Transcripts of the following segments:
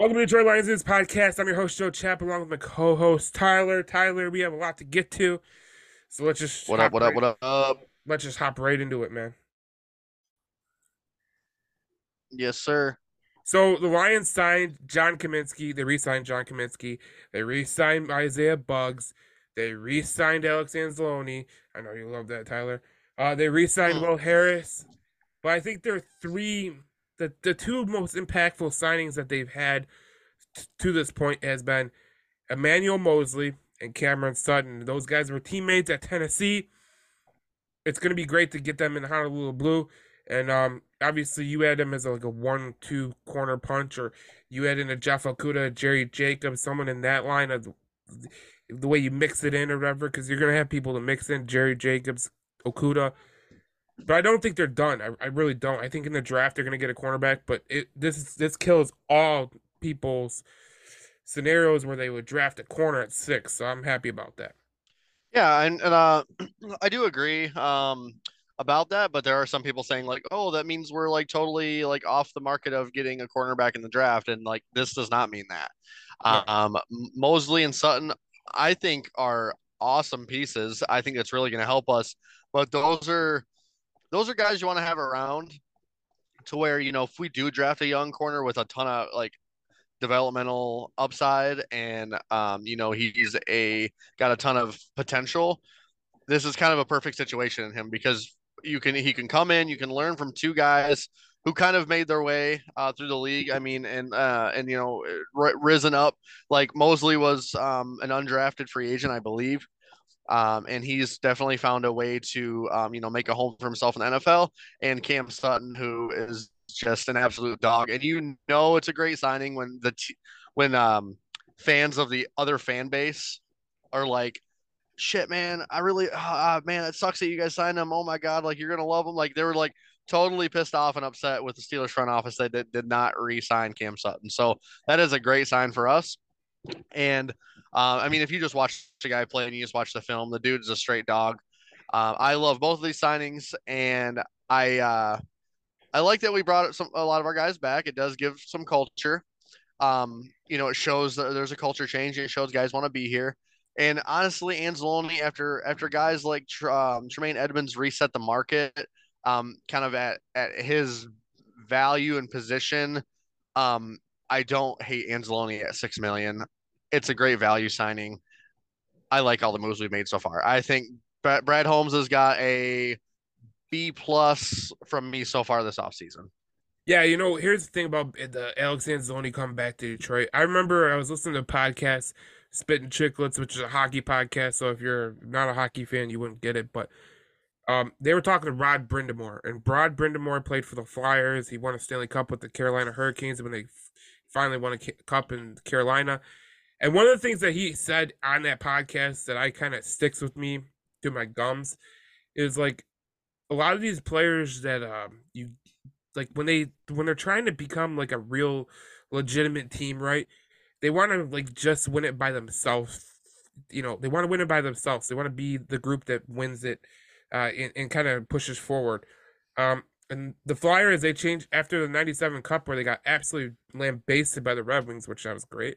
Welcome to Detroit Lions podcast. I'm your host Joe Chap, along with my co-host Tyler. Tyler, we have a lot to get to, so let's just what up, what up, what up, up? Let's just hop right into it, man. Yes, sir. So the Lions signed John Cominsky. They re-signed John Cominsky. They re-signed Isaiah Buggs. They re-signed Alex Anzalone. I know you love that, Tyler. Uh, they re-signed mm. Will Harris. But I think there are three the the two most impactful signings that they've had t- to this point has been Emmanuel Moseley and Cameron Sutton. Those guys were teammates at Tennessee. It's going to be great to get them in Honolulu Blue. And um, obviously, you had them as like a one-two corner punch, or you had in a Jeff Okudah, Jerry Jacobs, someone in that line of the way you mix it in or whatever, because you're going to have people to mix in Jerry Jacobs, Okudah, but I don't think they're done. I, I really don't. I think in the draft they're going to get a cornerback, but it this this kills all people's scenarios where they would draft a corner at six. So I'm happy about that. Yeah, and, and uh, I do agree um, about that. But there are some people saying like, oh, that means we're like totally like off the market of getting a cornerback in the draft, and like this does not mean that. Um, Moseley and Sutton, I think, are awesome pieces. I think it's really going to help us. But those are those are guys you want to have around to where you know if we do draft a young corner with a ton of like developmental upside and um, you know he's a got a ton of potential this is kind of a perfect situation in him because you can he can come in you can learn from two guys who kind of made their way uh, through the league. I mean and uh, and you know r- risen up. Like Moseley was um, an undrafted free agent i believe um, and he's definitely found a way to, um, you know, make a home for himself in the NFL. And Cam Sutton, who is just an absolute dog, and you know it's a great signing when the t- when um, fans of the other fan base are like, "Shit, man, I really, uh, man, it sucks that you guys signed him. Oh my god, like you're gonna love him." Like they were like totally pissed off and upset with the Steelers front office that did, did not re-sign Cam Sutton. So that is a great sign for us. And uh, I mean, if you just watch the guy play and you just watch the film, the dude's a straight dog. Uh, I love both of these signings, and I uh, I like that we brought some a lot of our guys back. It does give some culture. Um, you know, it shows that there's a culture change. It shows guys want to be here. And honestly, Anzalone, after after guys like um, Tremaine Edmunds reset the market, um, kind of at at his value and position, um, I don't hate Anzalone at six million it's a great value signing. I like all the moves we've made so far. I think Brad Holmes has got a B plus from me so far this offseason. Yeah, you know, here's the thing about the Alex Anzalone coming back to Detroit. I remember I was listening to a podcast, Spitting Chicklets, which is a hockey podcast. So if you're not a hockey fan, you wouldn't get it. But um, they were talking to Rod Brind'Amour, and Rod Brind'Amour played for the Flyers. He won a Stanley Cup with the Carolina Hurricanes when they finally won a cup in Carolina. And one of the things that he said on that podcast that I kind of sticks with me to my gums is like a lot of these players that um you like when they when they're trying to become like a real legitimate team, right? They want to like just win it by themselves. You know, they want to win it by themselves. They want to be the group that wins it uh, and, and kind of pushes forward. Um, and the Flyers they changed after the '97 Cup where they got absolutely lambasted by the Red Wings, which that was great.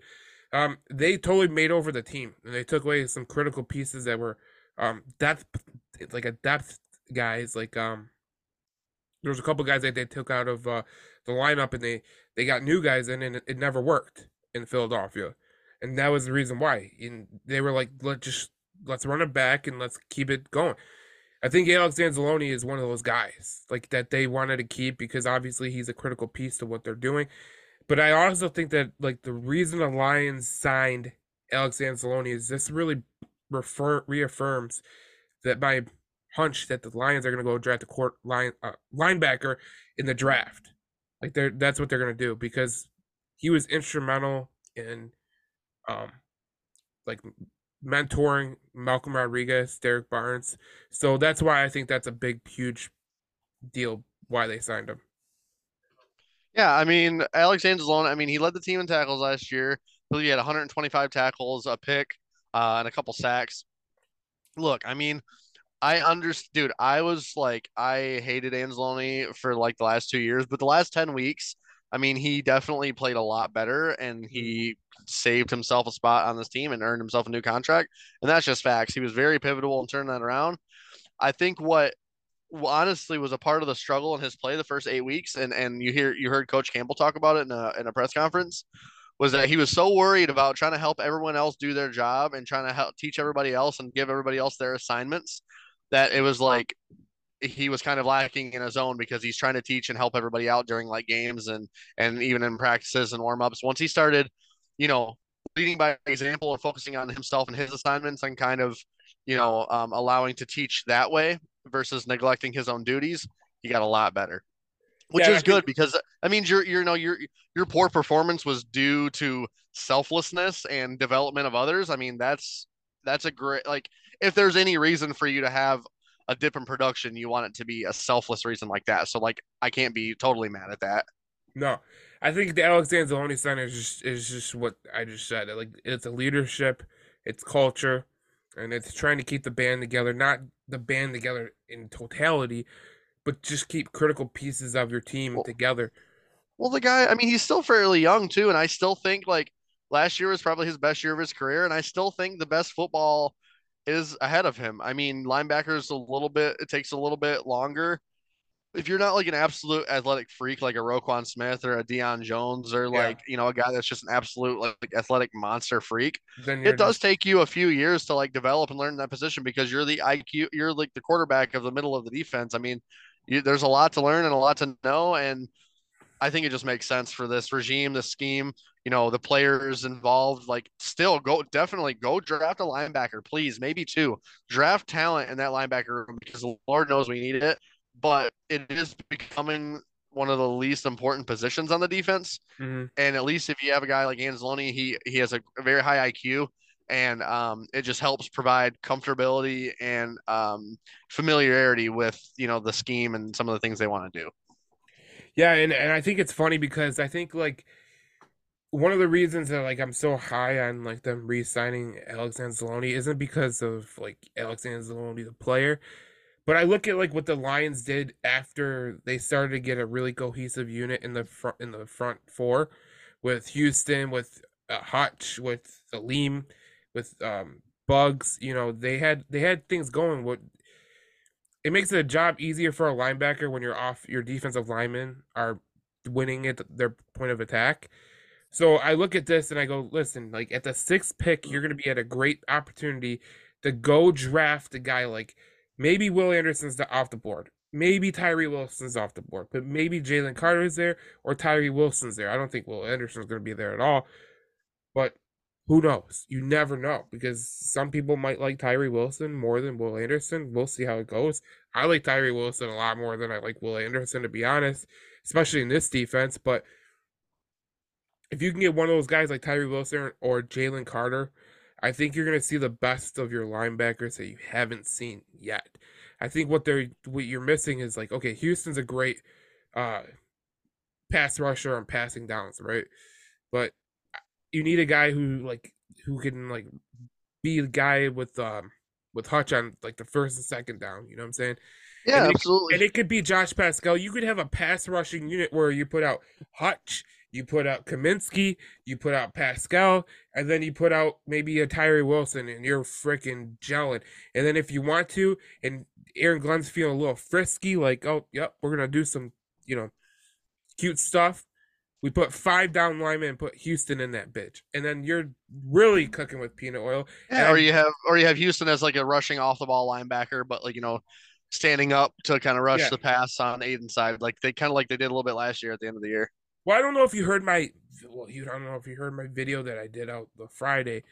Um, they totally made over the team, and they took away some critical pieces that were um depth, like a depth guys. Like um, there was a couple guys that they took out of uh, the lineup, and they they got new guys in, and it, it never worked in Philadelphia, and that was the reason why. And they were like, let's just let's run it back and let's keep it going. I think Alex Anzalone is one of those guys like that they wanted to keep because obviously he's a critical piece to what they're doing. But I also think that like the reason the Lions signed Alex Anzalone is this really refer- reaffirms that my hunch that the Lions are going to go draft a court line uh, linebacker in the draft. Like they're that's what they're going to do because he was instrumental in um like mentoring Malcolm Rodriguez, Derrick Barnes. So that's why I think that's a big huge deal why they signed him. Yeah, I mean, Alex Anzalone, I mean, he led the team in tackles last year. He had 125 tackles, a pick, uh, and a couple sacks. Look, I mean, I understand, dude. I was like, I hated Anzalone for like the last two years, but the last 10 weeks, I mean, he definitely played a lot better and he saved himself a spot on this team and earned himself a new contract. And that's just facts. He was very pivotal in turning that around. I think what honestly was a part of the struggle in his play the first eight weeks, and and you hear you heard Coach Campbell talk about it in a in a press conference, was that he was so worried about trying to help everyone else do their job and trying to help teach everybody else and give everybody else their assignments that it was like he was kind of lacking in his own because he's trying to teach and help everybody out during like games and and even in practices and warm-ups. Once he started you know leading by example and focusing on himself and his assignments and kind of you know um, allowing to teach that way versus neglecting his own duties he got a lot better which yeah, is good because that means your you know your your poor performance was due to selflessness and development of others i mean that's that's a great like if there's any reason for you to have a dip in production, you want it to be a selfless reason like that. So like I can't be totally mad at that. No. I think the Alex Anzalone sign is just is just what I just said. Like it's a leadership, it's culture, and it's trying to keep the band together, not the band together in totality, but just keep critical pieces of your team well, together. Well, the guy, I mean, he's still fairly young too, and I still think like last year was probably his best year of his career, and I still think the best football is ahead of him. I mean, linebackers a little bit, it takes a little bit longer. If you're not like an absolute athletic freak like a Roquan Smith or a Deion Jones or like, yeah. you know, a guy that's just an absolute like athletic monster freak, then it does just... take you a few years to like develop and learn that position because you're the IQ, you're like the quarterback of the middle of the defense. I mean, you, there's a lot to learn and a lot to know. And I think it just makes sense for this regime, the scheme, you know, the players involved. Like, still go, definitely go draft a linebacker, please, maybe two. Draft talent in that linebacker room because the Lord knows we need it. But it is becoming one of the least important positions on the defense. Mm-hmm. And at least if you have a guy like Anzalone, he he has a, very high IQ, and um, it just helps provide comfortability and um, familiarity with you know the scheme and some of the things they want to do. Yeah, and, and I think it's funny because I think like one of the reasons that like I'm so high on like them re-signing Alex Anzalone isn't because of like Alex Anzalone the player, but I look at like what the Lions did after they started to get a really cohesive unit in the front in the front four, with Houston, with uh, Hutch, with Alim, with um Buggs. You know they had they had things going. What it makes the job easier for a linebacker when you're off your defensive linemen are winning at their point of attack. So I look at this and I go, listen, like at the sixth pick, you're going to be at a great opportunity to go draft a guy like maybe Will Anderson's off the board, maybe Tyree Wilson's off the board, but maybe Jalen Carter's there or Tyree Wilson's there. I don't think Will Anderson's going to be there at all, but who knows? You never know because some people might like Tyree Wilson more than Will Anderson. We'll see how it goes. I like Tyree Wilson a lot more than I like Will Anderson, to be honest, especially in this defense. But if you can get one of those guys like Tyree Wilson or Jalen Carter, I think you're going to see the best of your linebackers that you haven't seen yet. I think what they're what you're missing is like okay, Houston's a great uh pass rusher on passing downs, right? But you need a guy who like who can like be the guy with um with Hutch on like the first and second down. You know what I'm saying? Yeah, and absolutely. It, and it could be Josh Paschal. You could have a pass rushing unit where you put out Hutch, you put out Cominsky, you put out Paschal, and then you put out maybe a Tyree Wilson, and you're freaking gelling. And then if you want to, and Aaron Glenn's feeling a little frisky, like, oh, yep, we're gonna do some, you know, cute stuff. We put five down linemen and put Houston in that bitch, and then you're really cooking with peanut oil. Yeah, or you have or you have Houston as like a rushing off the ball linebacker, but like you know, standing up to kind of rush yeah. the pass on Aidan's side, like they kind of like they did a little bit last year at the end of the year. Well, I don't know if you heard my well, you don't know if you heard my video that I did out the Friday.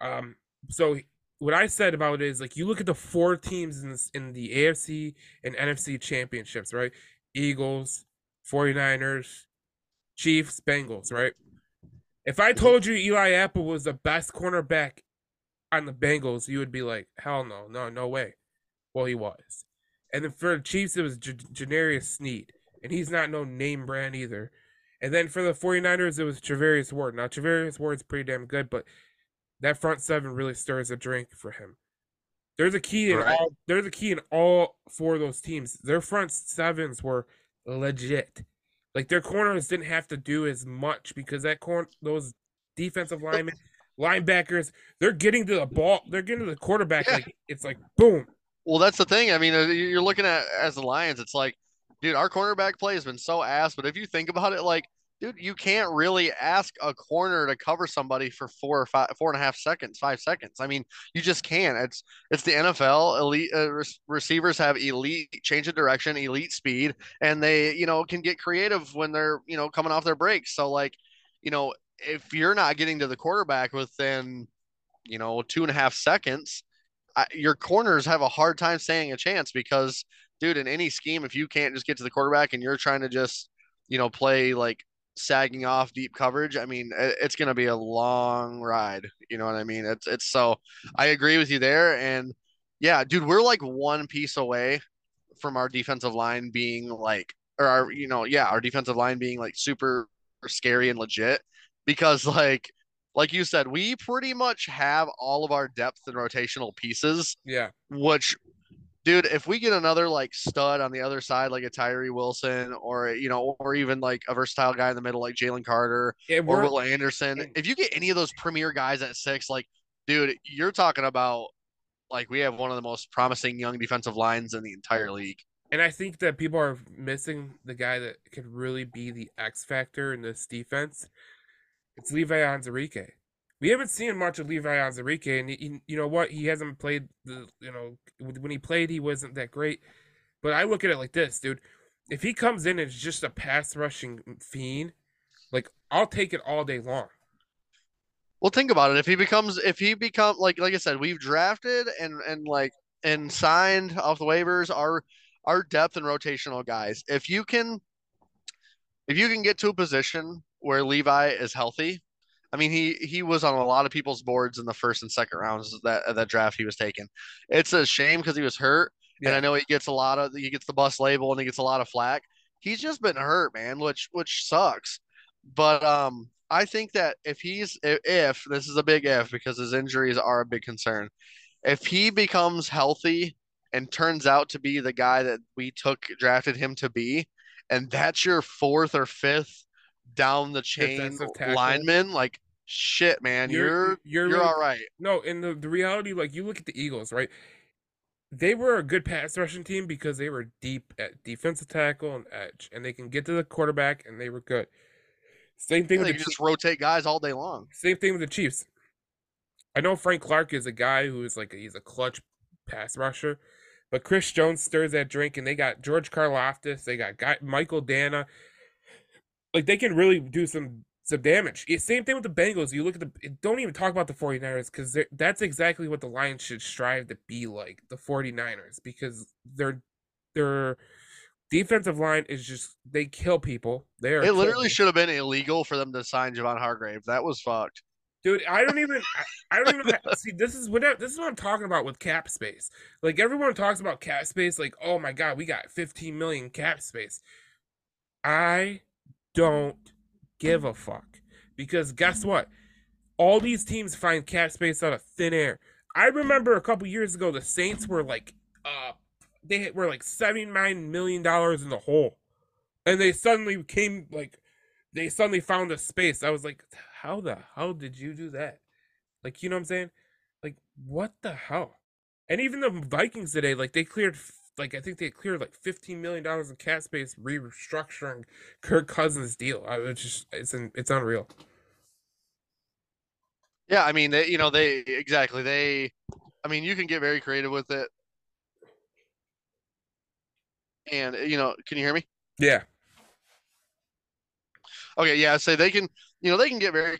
Um, so what I said about it is like you look at the four teams in this, in the AFC and NFC championships, right? Eagles, 49ers, Chiefs, Bengals, right? If I told you Eli Apple was the best cornerback on the Bengals, you would be like, hell no, no, no way. Well, he was. And then for the Chiefs, it was J- J'Narius Sneed, and he's not no name brand either. And then for the 49ers, it was Charvarius Ward. Now, Charvarius Ward's pretty damn good, but that front seven really stirs a drink for him. There's a key in right. all. There's a key in all four of those teams. Their front sevens were legit. Like their corners didn't have to do as much because that corner, those defensive linemen, linebackers, they're getting to the ball, they're getting to the quarterback. Yeah. Like it's like boom. Well, that's the thing. I mean, uh, you're looking at as the Lions, it's like, dude, our cornerback play has been so ass. But if you think about it, like, dude, you can't really ask a corner to cover somebody for four or five, four and a half seconds, five seconds. I mean, you just can't. It's it's the NFL. Elite uh, re- receivers have elite change of direction, elite speed, and they you know can get creative when they're you know coming off their breaks. So like, you know, if you're not getting to the quarterback within you know two and a half seconds I, your corners have a hard time staying a chance because, dude, in any scheme, if you can't just get to the quarterback and you're trying to just, you know, play like sagging off deep coverage, I mean, it's going to be a long ride. You know what I mean? It's it's so I agree with you there, and yeah, dude, we're like one piece away from our defensive line being like, or our, you know, yeah, our defensive line being like super scary and legit because like like you said, we pretty much have all of our depth and rotational pieces. Yeah. Which, dude, if we get another like stud on the other side, like a Tyree Wilson, or you know, or even like a versatile guy in the middle, like Jalen Carter Yeah, or Will Anderson, if you get any of those premier guys at six, like, dude, you're talking about like we have one of the most promising young defensive lines in the entire league. and I think that people are missing the guy that could really be the X factor in this defense. It's Levi Onwuzurike. We haven't seen much of Levi Onwuzurike, and he, you know what? He hasn't played the, you know, when he played, he wasn't that great. But I look at it like this, dude. If he comes in as just a pass rushing fiend, like I'll take it all day long. Well, think about it. If he becomes, if he become like, like I said, we've drafted and and like and signed off the waivers our our depth and rotational guys. If you can, if you can get to a position where Levi is healthy, I mean, he he was on a lot of people's boards in the first and second rounds of that that draft he was taken. It's a shame because he was hurt, and I know he gets a lot of he gets the bus label and he gets a lot of flack. He's just been hurt, man, which which sucks. But um, I think that if he's if, if this is a big if because his injuries are a big concern, if he becomes healthy and turns out to be the guy that we took drafted him to be, and that's your fourth or fifth down the chain lineman, like shit, man, you're You're- you're, you're all right. No, and the, the reality, like you look at the Eagles, right? They were a good pass rushing team because they were deep at defensive tackle and edge, and they can get to the quarterback, and they were good. Same thing They with the just rotate guys all day long. Same thing with the Chiefs. I know Frank Clark is a guy who is like he's a clutch pass rusher, but Chris Jones stirs that drink, and they got George Karlaftis, they got guy, Michael Danna. Like they can really do some some damage. Same thing with the Bengals. You look at the don't even talk about the 49ers because that's exactly what the Lions should strive to be like, the 49ers, because their their defensive line is just they kill people. They are It literally killing- should have been illegal for them to sign Javon Hargrave. That was fucked. Dude, I don't even. I, I don't even see. This is what this is what I'm talking about with cap space. Like everyone talks about cap space, like oh my god, we got 15 million cap space. I don't give a fuck because guess what? All these teams find cap space out of thin air. I remember a couple years ago, the Saints were like, uh, they were like 79 million dollars in the hole, and they suddenly came like they suddenly found a space. I was like, how the hell did you do that? Like, you know what I'm saying? Like, what the hell? And even the Vikings today, like they cleared, like I think they cleared like 15 million dollars in cap space restructuring Kirk Cousins' deal. I was just, it's it's unreal. Yeah, I mean, they, you know, they exactly they. I mean, you can get very creative with it, and you know, can you hear me? Yeah, Okay, yeah. So they can, you know, they can get very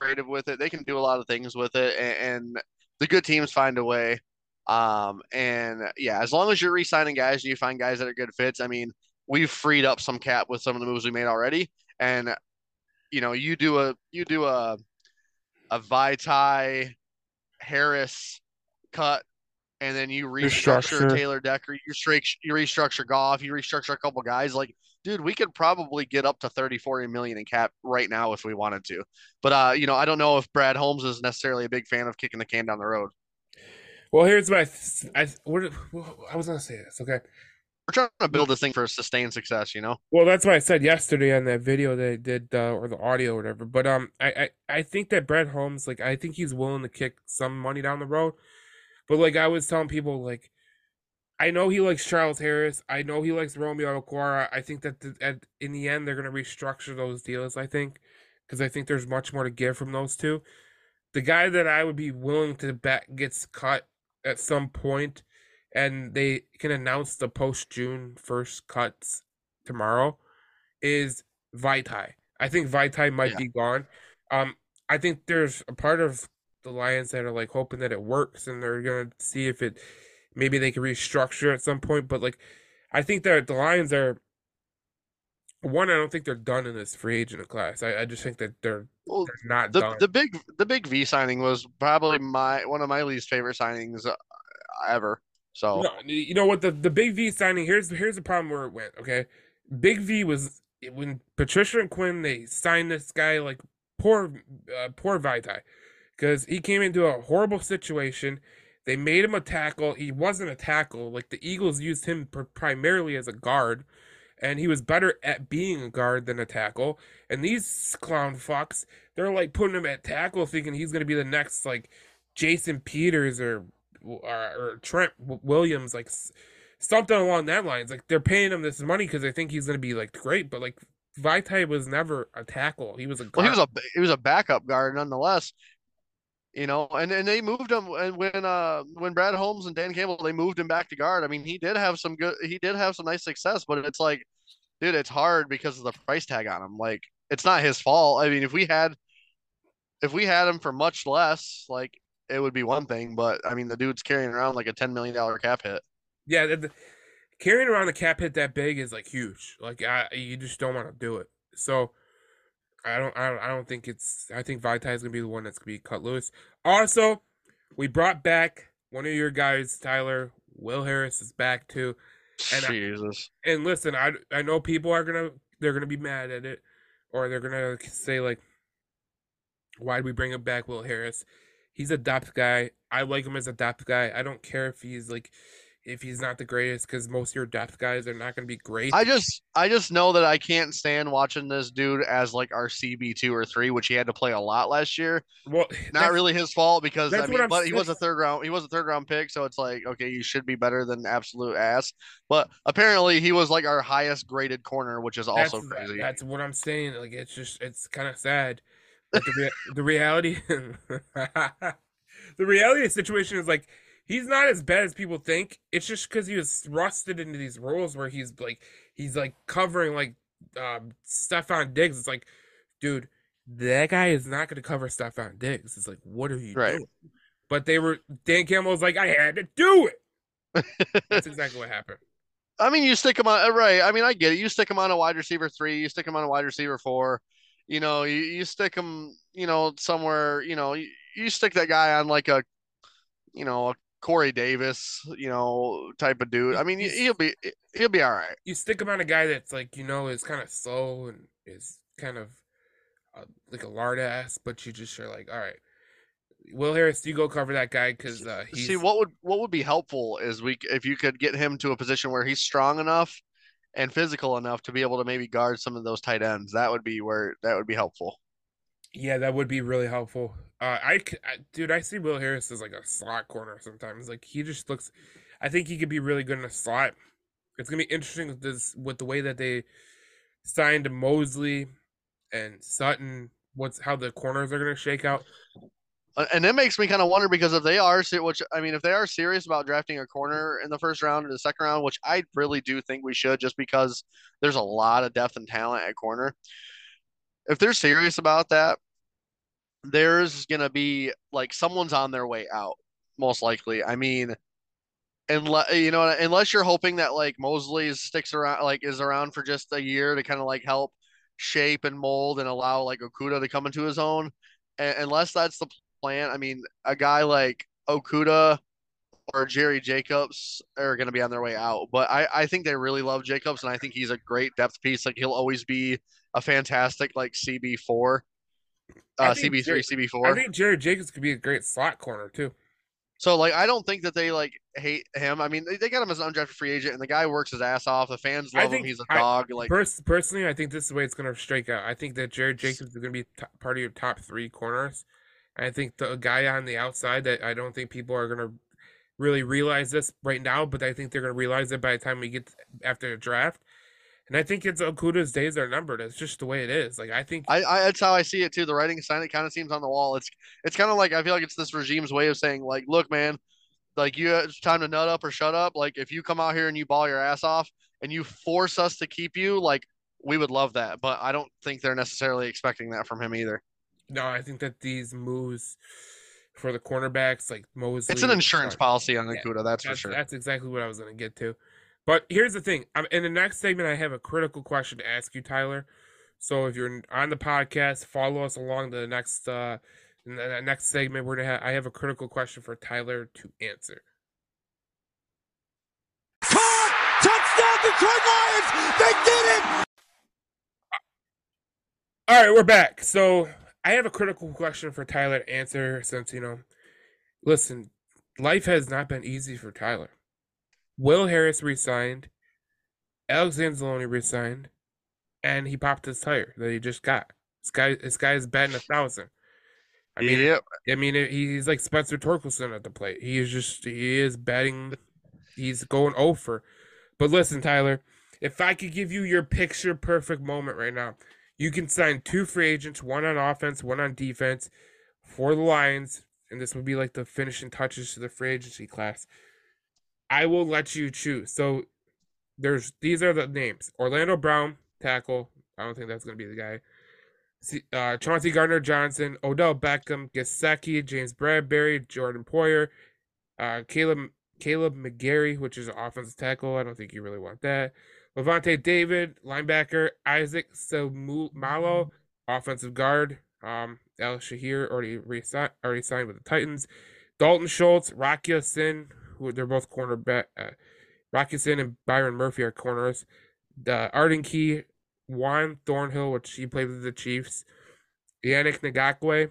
creative with it. They can do a lot of things with it, and, and the good teams find a way. Um, and yeah, as long as you're re-signing guys and you find guys that are good fits, I mean, we've freed up some cap with some of the moves we made already, and you know, you do a you do a a Vaitai Harris cut, and then you restructure Restructure. Taylor Decker, you restructure you restructure Goff, you restructure a couple guys. Like, dude, we could probably get up to 30, 40 million in cap right now if we wanted to. But uh, you know, I don't know if Brad Holmes is necessarily a big fan of kicking the can down the road. Well, here's my. I, I, what, I was gonna say this. Okay, We're trying to build this thing for sustained success, you know. Well, that's what I said yesterday on that video they did, uh, or the audio, or whatever. But um, I, I I think that Brad Holmes, like, I think he's willing to kick some money down the road. But like I was telling people, like, I know he likes Charles Harris. I know he likes Romeo Okwara. I think that the, at, in the end they're gonna restructure those deals. I think because I think there's much more to give from those two. The guy that I would be willing to bet gets cut at some point, and they can announce the post June first cuts tomorrow, is Vaitai. I think Vaitai might Yeah. be gone. Um, I think there's a part of the Lions that are like hoping that it works, and they're gonna see if it maybe they can restructure at some point. But like, I think that the Lions are one. I don't think they're done in this free agent class. I, I just think that they're Well, they're not the done. the big the big V signing was probably my one of my least favorite signings uh, ever. So No, you know what the the Big V signing here's here's the problem where it went. Okay, Big V was when Patricia and Quinn they signed this guy like poor uh, poor Vaitai because he came into a horrible situation. They made him a tackle. He wasn't a tackle. Like the Eagles used him pr- primarily as a guard, and he was better at being a guard than a tackle. And these clown fucks, they're like putting him at tackle, thinking he's gonna be the next like Jason Peters or or, or Trent Williams, like something along that lines. Like they're paying him this money because they think he's gonna be like great, but like Vaitai was never a tackle. He was a well, he was a he was a backup guard nonetheless. You know, and, and they moved him and when uh when Brad Holmes and Dan Campbell they moved him back to guard. I mean, he did have some good he did have some nice success, but it's like, dude, it's hard because of the price tag on him. Like, it's not his fault. I mean, if we had if we had him for much less, like it would be one thing, but I mean, the dude's carrying around like a ten million dollar cap hit. Yeah, the, the- carrying around the cap hit that big is like huge. Like I, you just don't want to do it. So I don't, I don't, I don't think it's. I think Vaitai is gonna be the one that's gonna be cut loose. Also, we brought back one of your guys, Tyler. Will Harris is back too. And I- Jesus. And listen, I, I know people are gonna, they're gonna be mad at it, or they're gonna say like, why did we bring him back, Will Harris? He's a depth guy. I like him as a depth guy. I don't care if he's like, if he's not the greatest, because most of your depth guys are not gonna be great. I just I just know that I can't stand watching this dude as like our CB two or three, which he had to play a lot last year. well, Not really his fault because I mean, but he was a third round he was a third round pick, so it's like okay, you should be better than absolute ass. But apparently he was like our highest graded corner, which is also that's, crazy. That's what I'm saying. Like it's just it's kind of sad. But the rea- the reality, the reality of the situation is like he's not as bad as people think. It's just because he was thrusted into these roles where he's like he's like covering like um Stefon Diggs. It's like, dude, that guy is not going to cover Stefon Diggs. It's like, what are you Right. doing? But they were Dan Campbell was like, I had to do it. That's exactly what happened. I mean, you stick him on right. I mean, I get it. You stick him on a wide receiver three. You stick him on a wide receiver four. You know, you, you stick him. You know, somewhere. You know, you, you stick that guy on like a, you know, a Corey Davis. You know, type of dude. I mean, He's- he'll be he'll be all right. you stick him on a guy that's like you know is kind of slow and is kind of uh, like a lard ass, but you just are like, all right, Will Harris, you go cover that guy because uh, he's See, what would what would be helpful is we if you could get him to a position where he's strong enough and physical enough to be able to maybe guard some of those tight ends. That would be where that would be helpful. Yeah, that would be really helpful. Uh, I, I- dude, I see Will Harris as like a slot corner sometimes. Like he just looks, I think he could be really good in a slot. It's gonna be interesting with this with the way that they signed Moseley and Sutton. What's how the corners are gonna shake out. And that makes me kind of wonder because if they are, which I mean, if they are serious about drafting a corner in the first round or the second round, which I really do think we should, just because there's a lot of depth and talent at corner. If they're serious about that, there's gonna be like someone's on their way out, most likely. I mean, unless you know, unless you're hoping that like Moseley sticks around, like is around for just a year to kind of like help shape and mold and allow like Okudah to come into his own. And unless that's the plan, I mean, a guy like Okudah or Jerry Jacobs are going to be on their way out. But I, I think they really love Jacobs, and I think he's a great depth piece. Like he'll always be a fantastic like CB four, uh, CB three, CB four. I think Jerry Jacobs could be a great slot corner too. So like I don't think that they like hate him. I mean, they, they got him as an undrafted free agent, and the guy works his ass off. The fans I love him. He's a dog. like Pers- personally, I think this is the way it's going to strike out. I think that Jared Jacobs is going to be t- part of your top three corners. I think the guy on the outside that I don't think people are going to really realize this right now, but I think they're going to realize it by the time we get after the draft. And I think it's Okudah's days are numbered. It's just the way it is. Like I think I, I that's how I see it too. The writing sign it kind of seems on the wall. It's it's kind of like I feel like it's this regime's way of saying like, look, man, like you it's time to nut up or shut up. Like if you come out here and you ball your ass off and you force us to keep you, like we would love that. But I don't think they're necessarily expecting that from him either. no, I think that these moves for the cornerbacks like Moseley, It's an insurance uh, policy on Yeah, Nakuda, that's for sure. that's exactly what I was going to get to. But here's the thing. I'm, in the next segment, I have a critical question to ask you, Tyler. So if you're on the podcast, follow us along to the next uh, in the next segment. We're gonna have, I have a critical question for Tyler to answer. Touchdown, Detroit Lions! They did it! All right, we're back. So I have a critical question for Tyler to answer since, you know, listen, life has not been easy for Tyler. Will Harris resigned, Alex Anzalone resigned, and he popped his tire that he just got. This guy, this guy is batting a thousand. I mean, Yep. I mean, he's like Spencer Torkelson at the plate. He is just, he is batting, he's going over. But listen, Tyler, if I could give you your picture perfect moment right now, you can sign two free agents, one on offense, one on defense for the Lions, and this would be like the finishing touches to the free agency class. I will let you choose. So there's these are the names: Orlando Brown, tackle. I don't think that's gonna be the guy. Uh, Chauncey Gardner Johnson, Odell Beckham, Gesicki, James Bradberry, Jordan Poyer, uh, Caleb Kaleb McGary, which is an offensive tackle. I don't think you really want that. Lavonte David, linebacker, Isaac Malo, offensive guard. Um, Al Shahir already resigned, already signed with the Titans. Dalton Schultz, Rock Ya-Sin, who they're both cornerback. Uh, Rakia and Byron Murphy are corners. The Arden Key, Juan Thornhill, which he played with the Chiefs. Yannick Ngakoue,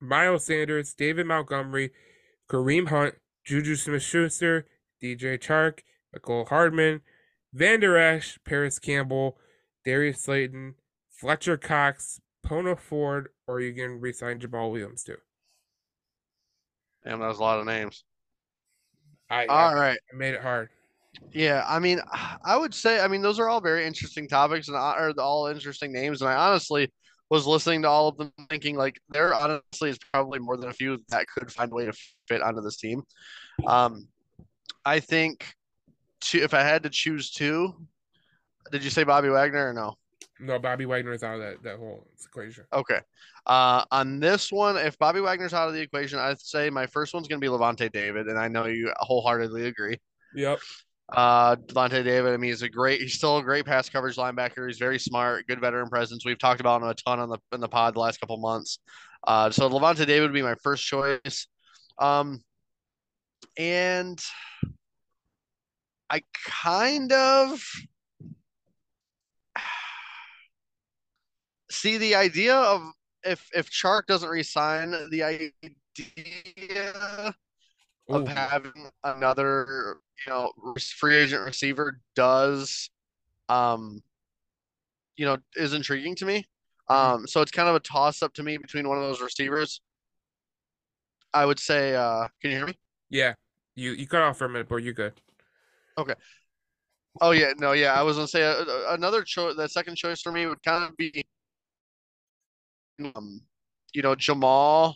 Miles Sanders, David Montgomery, Kareem Hunt, Juju Smith-Schuster, DJ Chark, Mecole Hardman, Van Der Esch, Parris Campbell, Darius Slayton, Fletcher Cox, Poona Ford, or you can resign Jamaal Williams too. Damn, that was a lot of names. I, All I, right. I made it hard. Yeah, I mean, I would say, I mean, those are all very interesting topics and are all interesting names. And I honestly was listening to all of them, thinking like there honestly is probably more than a few that could find a way to fit onto this team. Um, I think two, if I had to choose two, did you say Bobby Wagner or no? No, Bobby Wagner is out of that, that whole equation. Okay. Uh, on this one, if Bobby Wagner's out of the equation, I'd say my first one's going to be Lavonte David, and I know you wholeheartedly agree. Yep. Uh, Devontae David, I mean, he's a great, he's still a great pass coverage linebacker. He's very smart, good veteran presence. We've talked about him a ton on the in the pod the last couple months. Uh, so Lavonte David would be my first choice. Um, and I kind of see the idea of if if Chark doesn't resign, the idea of having another, you know, free agent receiver does, um, you know, is intriguing to me. Um, so it's kind of a toss up to me between one of those receivers. I would say, uh, can you hear me? Yeah. You you cut off for a minute, but you're good. Okay. Oh yeah, no, yeah, I was gonna say uh, uh, another choice. The second choice for me would kind of be, um, you know, Jamaal,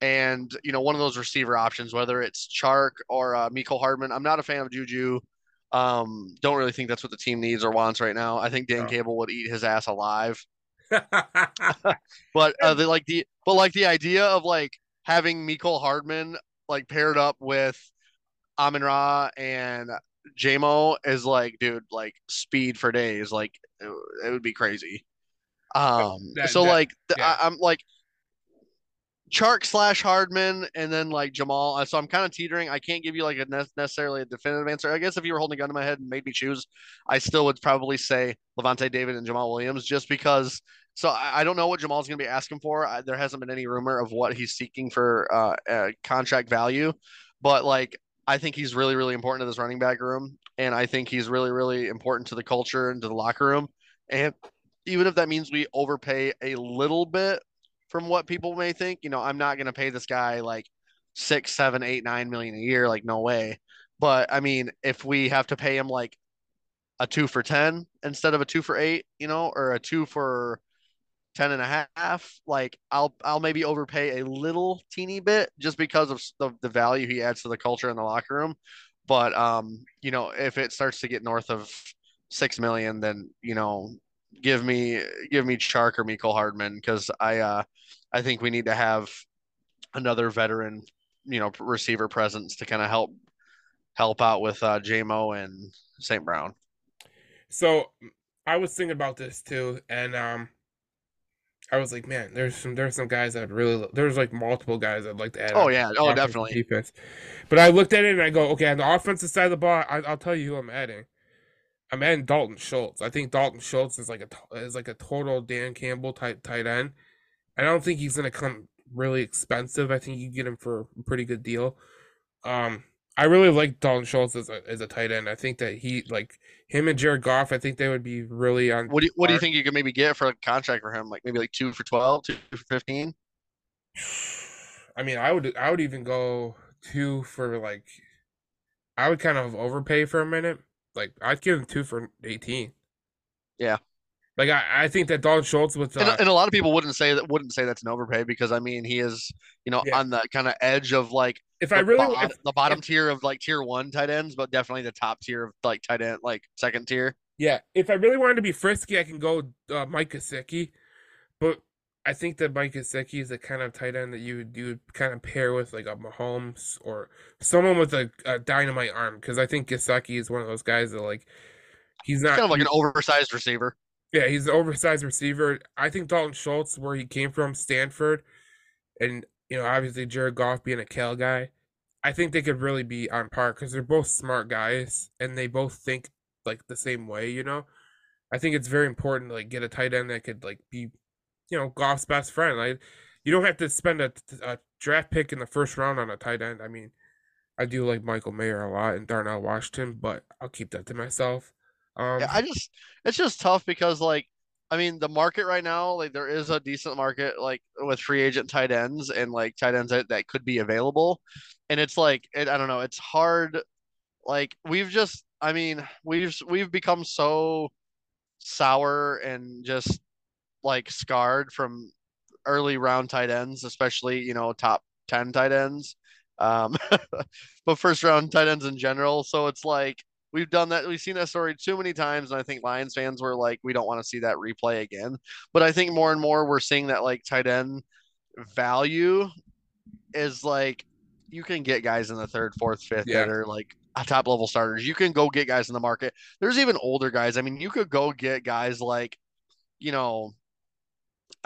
and you know one of those receiver options, whether it's Chark or uh, Mecole Hardman. I'm not a fan of Juju. Um, don't really think that's what the team needs or wants right now. I think Dan No. Cable would eat his ass alive. But uh, the like the but like the idea of like having Mecole Hardman like paired up with Amon Ra and JMO is like, dude, like speed for days. Like it, it would be crazy. Um, that- so that- like yeah. I, I'm like Chark slash Hardman and then like Jamaal. Uh, So I'm kind of teetering. I can't give you like a ne- necessarily a definitive answer. I guess if you were holding a gun to my head and made me choose, I still would probably say Lavonte David and Jamaal Williams just because So I, I don't know what Jamaal's going to be asking for. I, there hasn't been any rumor of what he's seeking for uh, uh, contract value, but like I think he's really really important to this running back room, and I think he's really really important to the culture and to the locker room. And even if that means we overpay a little bit from what people may think, you know, I'm not going to pay this guy like six, seven, eight, nine million a year. Like no way. But I mean, if we have to pay him like a two for 10 instead of a two for eight, you know, or a two for 10 and a half, like I'll, I'll maybe overpay a little teeny bit just because of the, the value he adds to the culture in the locker room. But, um, you know, if it starts to get north of 6 million, then, you know, give me, give me Chark or Mecole Hardman. Cause I, uh, I think we need to have another veteran, you know, receiver presence to kind of help, help out with, uh, JMO and St. Brown. So I was thinking about this too, and um, I was like, man, there's some there's some guys that really there's like multiple guys I'd like to add. Oh yeah, oh definitely defense. But I looked at it and I go, okay, on the offensive side of the ball, I, will tell you who I'm adding. I'm adding Dalton Schultz. I think Dalton Schultz is like a is like a total Dan Campbell type tight end. I don't think he's gonna come really expensive. I think you get him for a pretty good deal. Um, I really like Dalton Schultz as a as a tight end. I think that he like him and Jared Goff. I think they would be really on. What do you, What do you think you could maybe get for a contract for him? Like maybe like two for 12, two for fifteen. I mean, I would I would even go two for like. I would kind of overpay for a minute. Like I'd give him two for eighteen. Yeah. Like I, I think that Don Schultz with uh, and, and, a lot of people wouldn't say that wouldn't say that's an overpay because I mean he is you know yeah. on the kind of edge of like if I really bo- if, the bottom if, tier of like tier one tight ends, but definitely the top tier of like tight end like second tier. Yeah, if I really wanted to be frisky, I can go uh, Mike Gesicki, but I think that Mike Gesicki is the kind of tight end that you would you would kind of pair with like a Mahomes or someone with a, a dynamite arm because I think Gesicki is one of those guys that like he's not kind of like an oversized receiver. Yeah, he's an oversized receiver. I think Dalton Schultz, where he came from, Stanford, and you know, obviously Jared Goff being a Cal guy, I think they could really be on par because they're both smart guys and they both think like the same way. You know, I think it's very important to like get a tight end that could like be, you know, Goff's best friend. Like, you don't have to spend a, a draft pick in the first round on a tight end. I mean, I do like Michael Mayer a lot and Darnell Washington, but I'll keep that to myself. Um, yeah, I just it's just tough because like I mean the market right now like there is a decent market like with free agent tight ends and like tight ends that, that could be available, and it's like it, I don't know it's hard. Like we've just I mean we've we've become so sour and just like scarred from early round tight ends, especially you know top ten tight ends, um, but first round tight ends in general. So it's like we've done that. We've seen that story too many times, and I think Lions fans were like, we don't want to see that replay again. But I think more and more we're seeing that like tight end value is like you can get guys in the third, fourth, fifth yeah. that are like top level starters. You can go get guys in the market. There's even older guys. I mean, you could go get guys like, you know,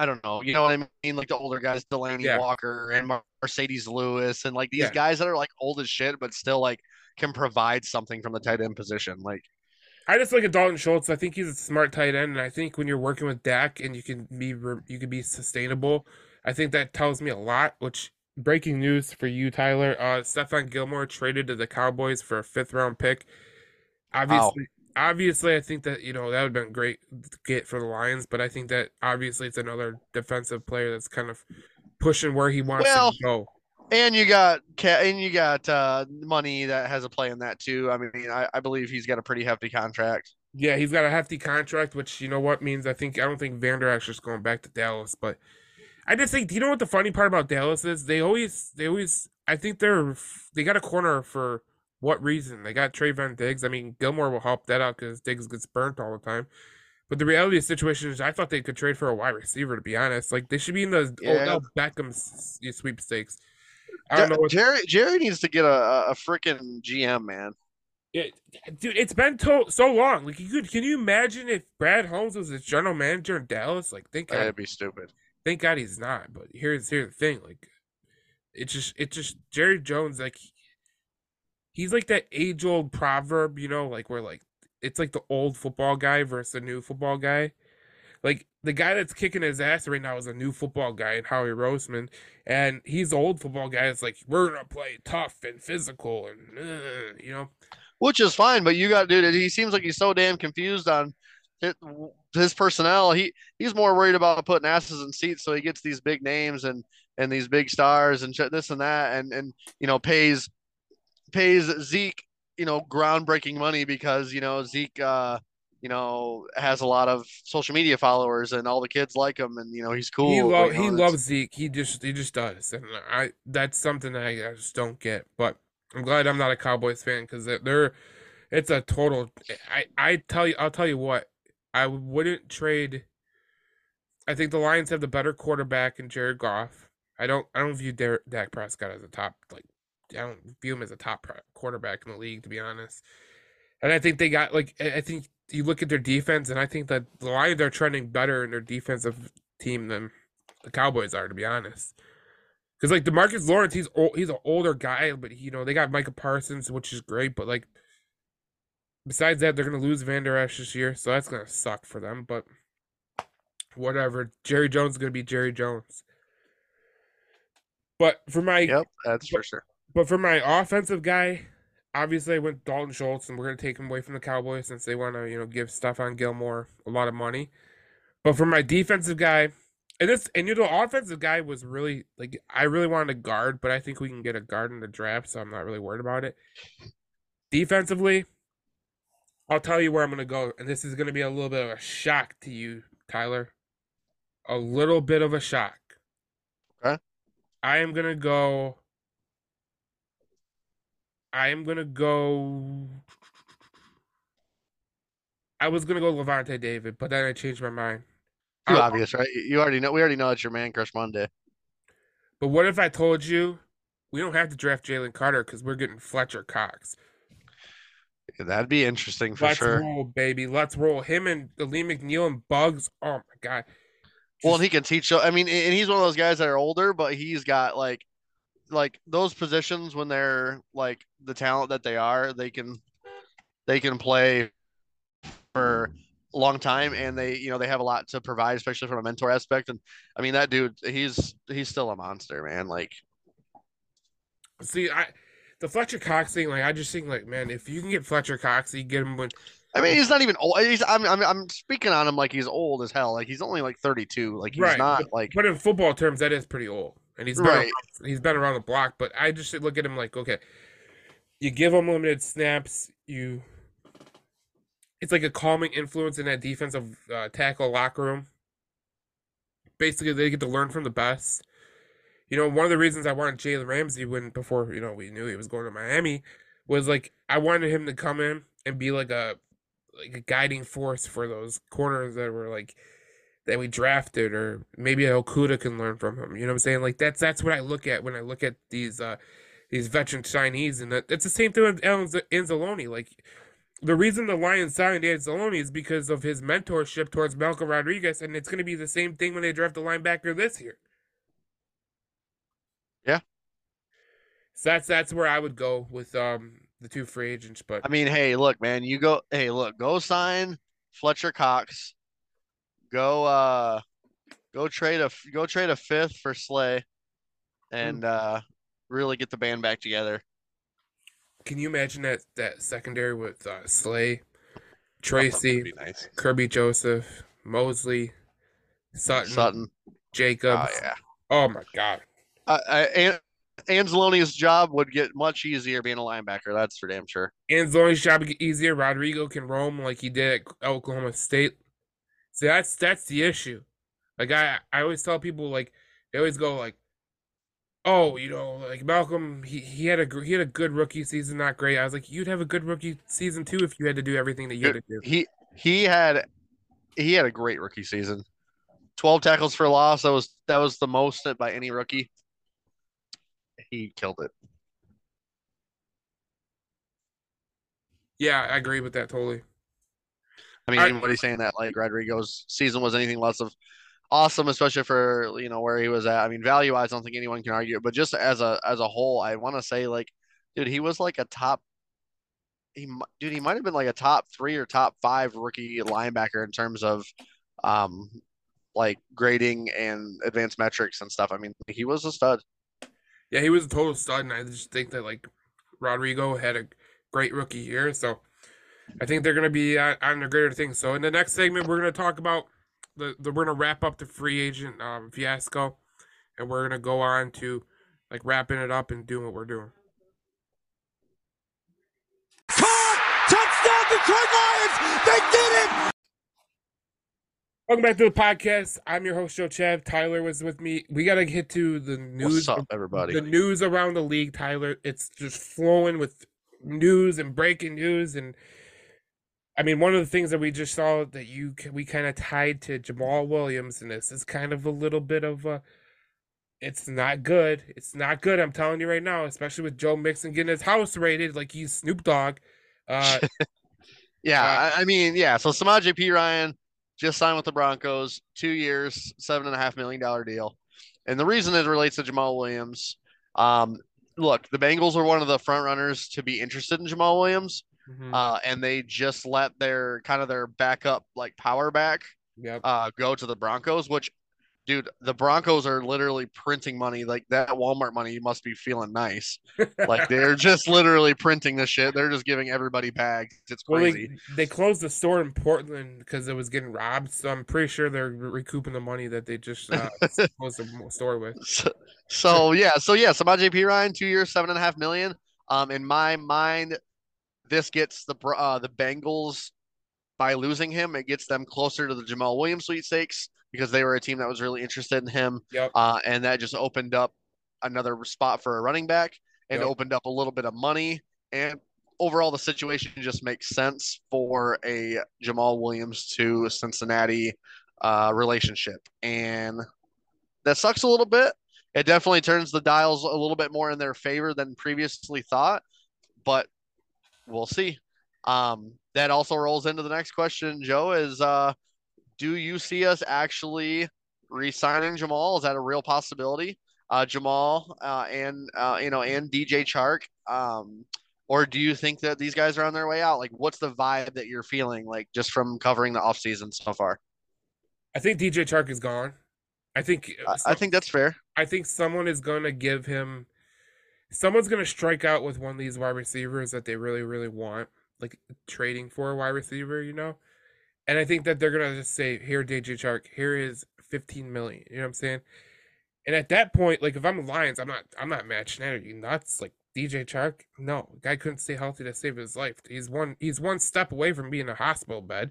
I don't know, you know what I mean? Like the older guys, Delanie yeah. Walker and Marcedes Lewis, and like these yeah. guys that are like old as shit, but still like can provide something from the tight end position. Like I just look at Dalton Schultz. I think he's a smart tight end, and I think when you're working with Dak and you can be you can be sustainable, I think that tells me a lot. Which breaking news for you, Tyler? Uh, Stephon Gilmore traded to the Cowboys for a fifth round pick. Obviously, wow. Obviously, I think that you know that would have been great get for the Lions, but I think that obviously it's another defensive player that's kind of pushing where he wants well, to go. And you got and you got uh, money that has a play in that too. I mean, I, I believe he's got a pretty hefty contract. Yeah, he's got a hefty contract, which you know what means. I think I don't think Vander is going back to Dallas, but I just think. Do you know what the funny part about Dallas is? They always, they always. I think they're they got a corner for what reason? They got Trevon Diggs. I mean, Gilmore will help that out because Diggs gets burnt all the time. But the reality of the situation is, I thought they could trade for a wide receiver. To be honest, like they should be in the yeah. Odell Beckham sweepstakes. I don't know. What... Jerry Jerry needs to get a a freaking GM man. It, dude, it's been to- so long. Like, you could, can you imagine if Brad Holmes was a general manager in Dallas? Like, think that'd be stupid. Thank God he's not. But here's here's the thing. Like, it's just it's just Jerry Jones. Like, he's like that age old proverb, you know, like where like it's like the old football guy versus the new football guy. Like the guy that's kicking his ass right now is a new football guy, and Howie Roseman, and he's the old football guy. It's like we're gonna play tough and physical, and uh, you know, which is fine. But you got dude. He seems like he's so damn confused on his personnel. He he's more worried about putting asses in seats so he gets these big names and and these big stars and this and that, and and you know pays pays Zeke you know groundbreaking money because you know Zeke. uh you know, has a lot of social media followers and all the kids like him and you know he's cool. He, lo- you know, he loves Zeke. He just he just does, and I that's something that I, I just don't get. But I'm glad I'm not a Cowboys fan because they're it's a total. I I tell you I'll tell you what I wouldn't trade. I think the Lions have the better quarterback in Jared Goff. I don't I don't view Der- Dak Prescott as a top like I don't view him as a top quarterback in the league to be honest. And I think they got like I think you look at their defense, and I think that the Lions are trending better in their defensive team than the Cowboys are, to be honest. Because like Demarcus Lawrence, he's old, he's an older guy, but you know they got Micah Parsons, which is great. But like, besides that, they're gonna lose Van Der Esch this year, so that's gonna suck for them. But whatever, Jerry Jones is gonna be Jerry Jones. But for my yep, that's for sure. But for my offensive guy, obviously I went Dalton Schultz, and we're gonna take him away from the Cowboys since they want to, you know, give Stephon Gilmore a lot of money. But for my defensive guy, and this and you know, the offensive guy was really like I really wanted a guard, but I think we can get a guard in the draft, so I'm not really worried about it. Defensively, I'll tell you where I'm gonna go, and this is gonna be a little bit of a shock to you, Tyler. A little bit of a shock. Okay. I am gonna go I am gonna go. I was gonna go Lavonte David, but then I changed my mind. Too I, obvious, right? You already know. We already know it's your man crush Monday. But what if I told you we don't have to draft Jalen Carter because we're getting Fletcher Cox? Yeah, that'd be interesting for Let's sure. Roll, baby. Let's roll. Him and Lee McNeil and Buggs. Oh my god. Just... Well, he can teach. I mean, and he's one of those guys that are older, but he's got like like those positions when they're like the talent that they are, they can they can play for a long time and they you know they have a lot to provide especially from a mentor aspect and i mean that dude he's he's still a monster man like see i the fletcher cox thing like i just think like man if you can get fletcher cox you get him when I mean, he's not even old. He's I'm, I'm I'm speaking on him like he's old as hell. Like he's only like 32. Like he's right. not like. But in football terms, that is pretty old and he's been right. around, he's been around the block. But I just look at him like, okay, you give him limited snaps, you. It's like a calming influence in that defensive uh, tackle locker room. Basically, they get to learn from the best. You know, one of the reasons I wanted Jalen Ramsey when before you know we knew he was going to Miami was like I wanted him to come in and be like a like a guiding force for those corners that were like that we drafted, or maybe Okudah can learn from him. You know what I'm saying? Like that's that's what I look at when I look at these uh these veteran Chinese, and it's the same thing with Anzalone. Like the reason the Lions signed Anzalone is because of his mentorship towards Malcolm Rodriguez, and it's going to be the same thing when they draft a linebacker this year. Yeah. So that's that's where I would go with um the two free agents. But I mean, hey, look, man, you go. Hey, look, go sign Fletcher Cox go uh go trade a go trade a fifth for Slay and uh really get the band back together. Can you imagine that that secondary with uh, Slay, Tracy, nice. Kerby Joseph, Moseley, Sutton, Sutton, Jacobs? Oh yeah. Oh my god. Uh, I, Anzalone's job would get much easier being a linebacker. That's for damn sure. Anzalone's job would get easier. Rodrigo can roam like he did at Oklahoma State. That's that's the issue. Like I, I always tell people like they always go like, oh, you know, like Malcolm, he, he had a he had a good rookie season, not great. I was like, you'd have a good rookie season too if you had to do everything that you had to do. He he had he had a great rookie season. Twelve tackles for loss. That was that was the most by any rookie. He killed it. Yeah, I agree with that totally. I mean, anybody saying that like Rodrigo's season was anything less of awesome, especially for you know where he was at. I mean, value wise, I don't think anyone can argue. But just as a as a whole, I want to say like, dude, he was like a top. He dude, he might have been like a top three or top five rookie linebacker in terms of, um, like grading and advanced metrics and stuff. I mean, he was a stud. Yeah, he was a total stud, and I just think that like Rodrigo had a great rookie year, so I think they're gonna be on, on the greater thing. So in the next segment, we're gonna talk about the, the we're gonna wrap up the free agent um, fiasco, and we're gonna go on to like wrapping it up and doing what we're doing. Touchdown, Detroit Lions! They did it! Welcome back to the podcast. I'm your host Joe Chav. Tyler was with me. We gotta get to the news. What's up, everybody? The news around the league, Tyler. It's just flowing with news and breaking news, and I mean, one of the things that we just saw that you we kind of tied to Jamaal Williams, and this is kind of a little bit of a. It's not good. It's not good. I'm telling you right now, especially with Joe Mixon getting his house rated like he's Snoop Dogg. Uh, yeah, uh, I, I mean, yeah. So Samaje Perine just signed with the Broncos, two years, seven and a half million dollar deal. And the reason it relates to Jamaal Williams, um, look, the Bengals are one of the front runners to be interested in Jamaal Williams, mhm, uh, and they just let their kind of their backup like power back yep. uh, go to the Broncos, which, dude, the Broncos are literally printing money. Like that Walmart money must be feeling nice. Like they're just literally printing the shit. They're just giving everybody bags. It's Well, crazy. they, they closed the store in Portland because it was getting robbed. So I'm pretty sure they're recouping the money that they just uh, closed the store with. So, yeah. so yeah, so yeah, Samaje Perine, two years, seven and a half million. Um, in my mind, this gets the uh, the Bengals by losing him. It gets them closer to the Jamaal Williams Sweet sweepstakes because they were a team that was really interested in him. Yep. Uh, and that just opened up another spot for a running back and Yep. opened up a little bit of money. And overall, the situation just makes sense for a Jamaal Williams to Cincinnati uh, relationship. And that sucks a little bit. It definitely turns the dials a little bit more in their favor than previously thought, but we'll see. Um, that also rolls into the next question, Joe, is uh, do you see us actually re-signing Jamaal? Is that a real possibility? Uh, Jamaal uh, and uh, you know and DJ Chark, um, or do you think that these guys are on their way out? Like, what's the vibe that you're feeling like just from covering the offseason so far? I think DJ Chark is gone. I think I, I think that's fair. I think someone is going to give him. Someone's going to strike out with one of these wide receivers that they really, really want, like trading for a wide receiver, you know. And I think that they're going to just say, "Here, DJ Chark, here is fifteen million. You know what I'm saying? And at that point, like if I'm Lions, I'm not, I'm not matching that. Are you nuts? Like DJ Chark, no, guy couldn't stay healthy to save his life. He's one, he's one step away from being in a hospital bed.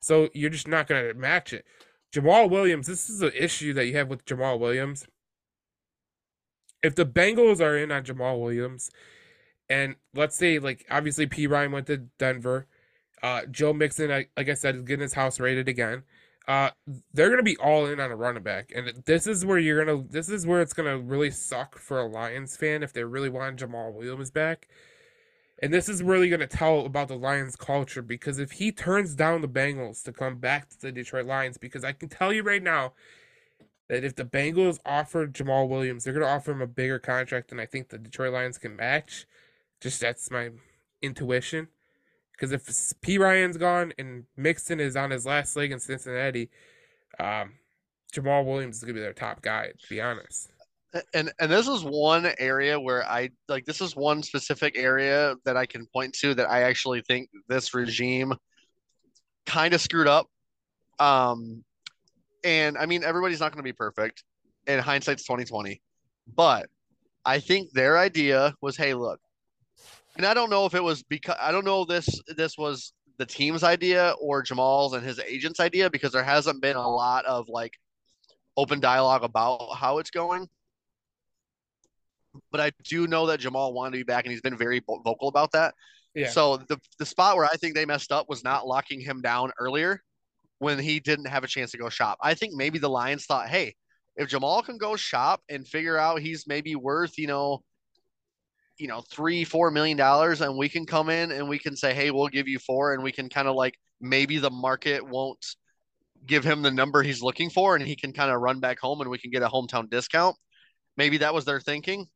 So you're just not to match it. Jamaal Williams, this is an issue that you have with Jamaal Williams. If the Bengals are in on Jamaal Williams, and let's say, like, obviously Perine went to Denver, uh, Joe Mixon, like I said, is getting his house rated again. Uh, they're gonna be all in on a running back, and this is where you're gonna, this is where it's gonna really suck for a Lions fan if they really want Jamaal Williams back. And this is really going to tell about the Lions culture because if he turns down the Bengals to come back to the Detroit Lions, because I can tell you right now that if the Bengals offer Jamaal Williams, they're going to offer him a bigger contract than I think the Detroit Lions can match. Just that's my intuition. Because if Perine's gone and Mixon is on his last leg in Cincinnati, um, Jamaal Williams is going to be their top guy, to be honest. and and this is one area where I like this is one specific area that I can point to that I actually think this regime kind of screwed up. Um and I mean everybody's not going to be perfect and hindsight's 2020. But I think their idea was hey look. And I don't know if it was because I don't know if this this was the team's idea or Jamaal's and his agent's idea because there hasn't been a lot of like open dialogue about how it's going but I do know that Jamaal wanted to be back, and he's been very vocal about that. Yeah. So the the spot where I think they messed up was not locking him down earlier when he didn't have a chance to go shop. I think maybe the Lions thought, hey, if Jamaal can go shop and figure out he's maybe worth, you know, you know, three, four million dollars, and we can come in and we can say, hey, we'll give you four, and we can kind of like maybe the market won't give him the number he's looking for, and he can kind of run back home, and we can get a hometown discount. Maybe that was their thinking,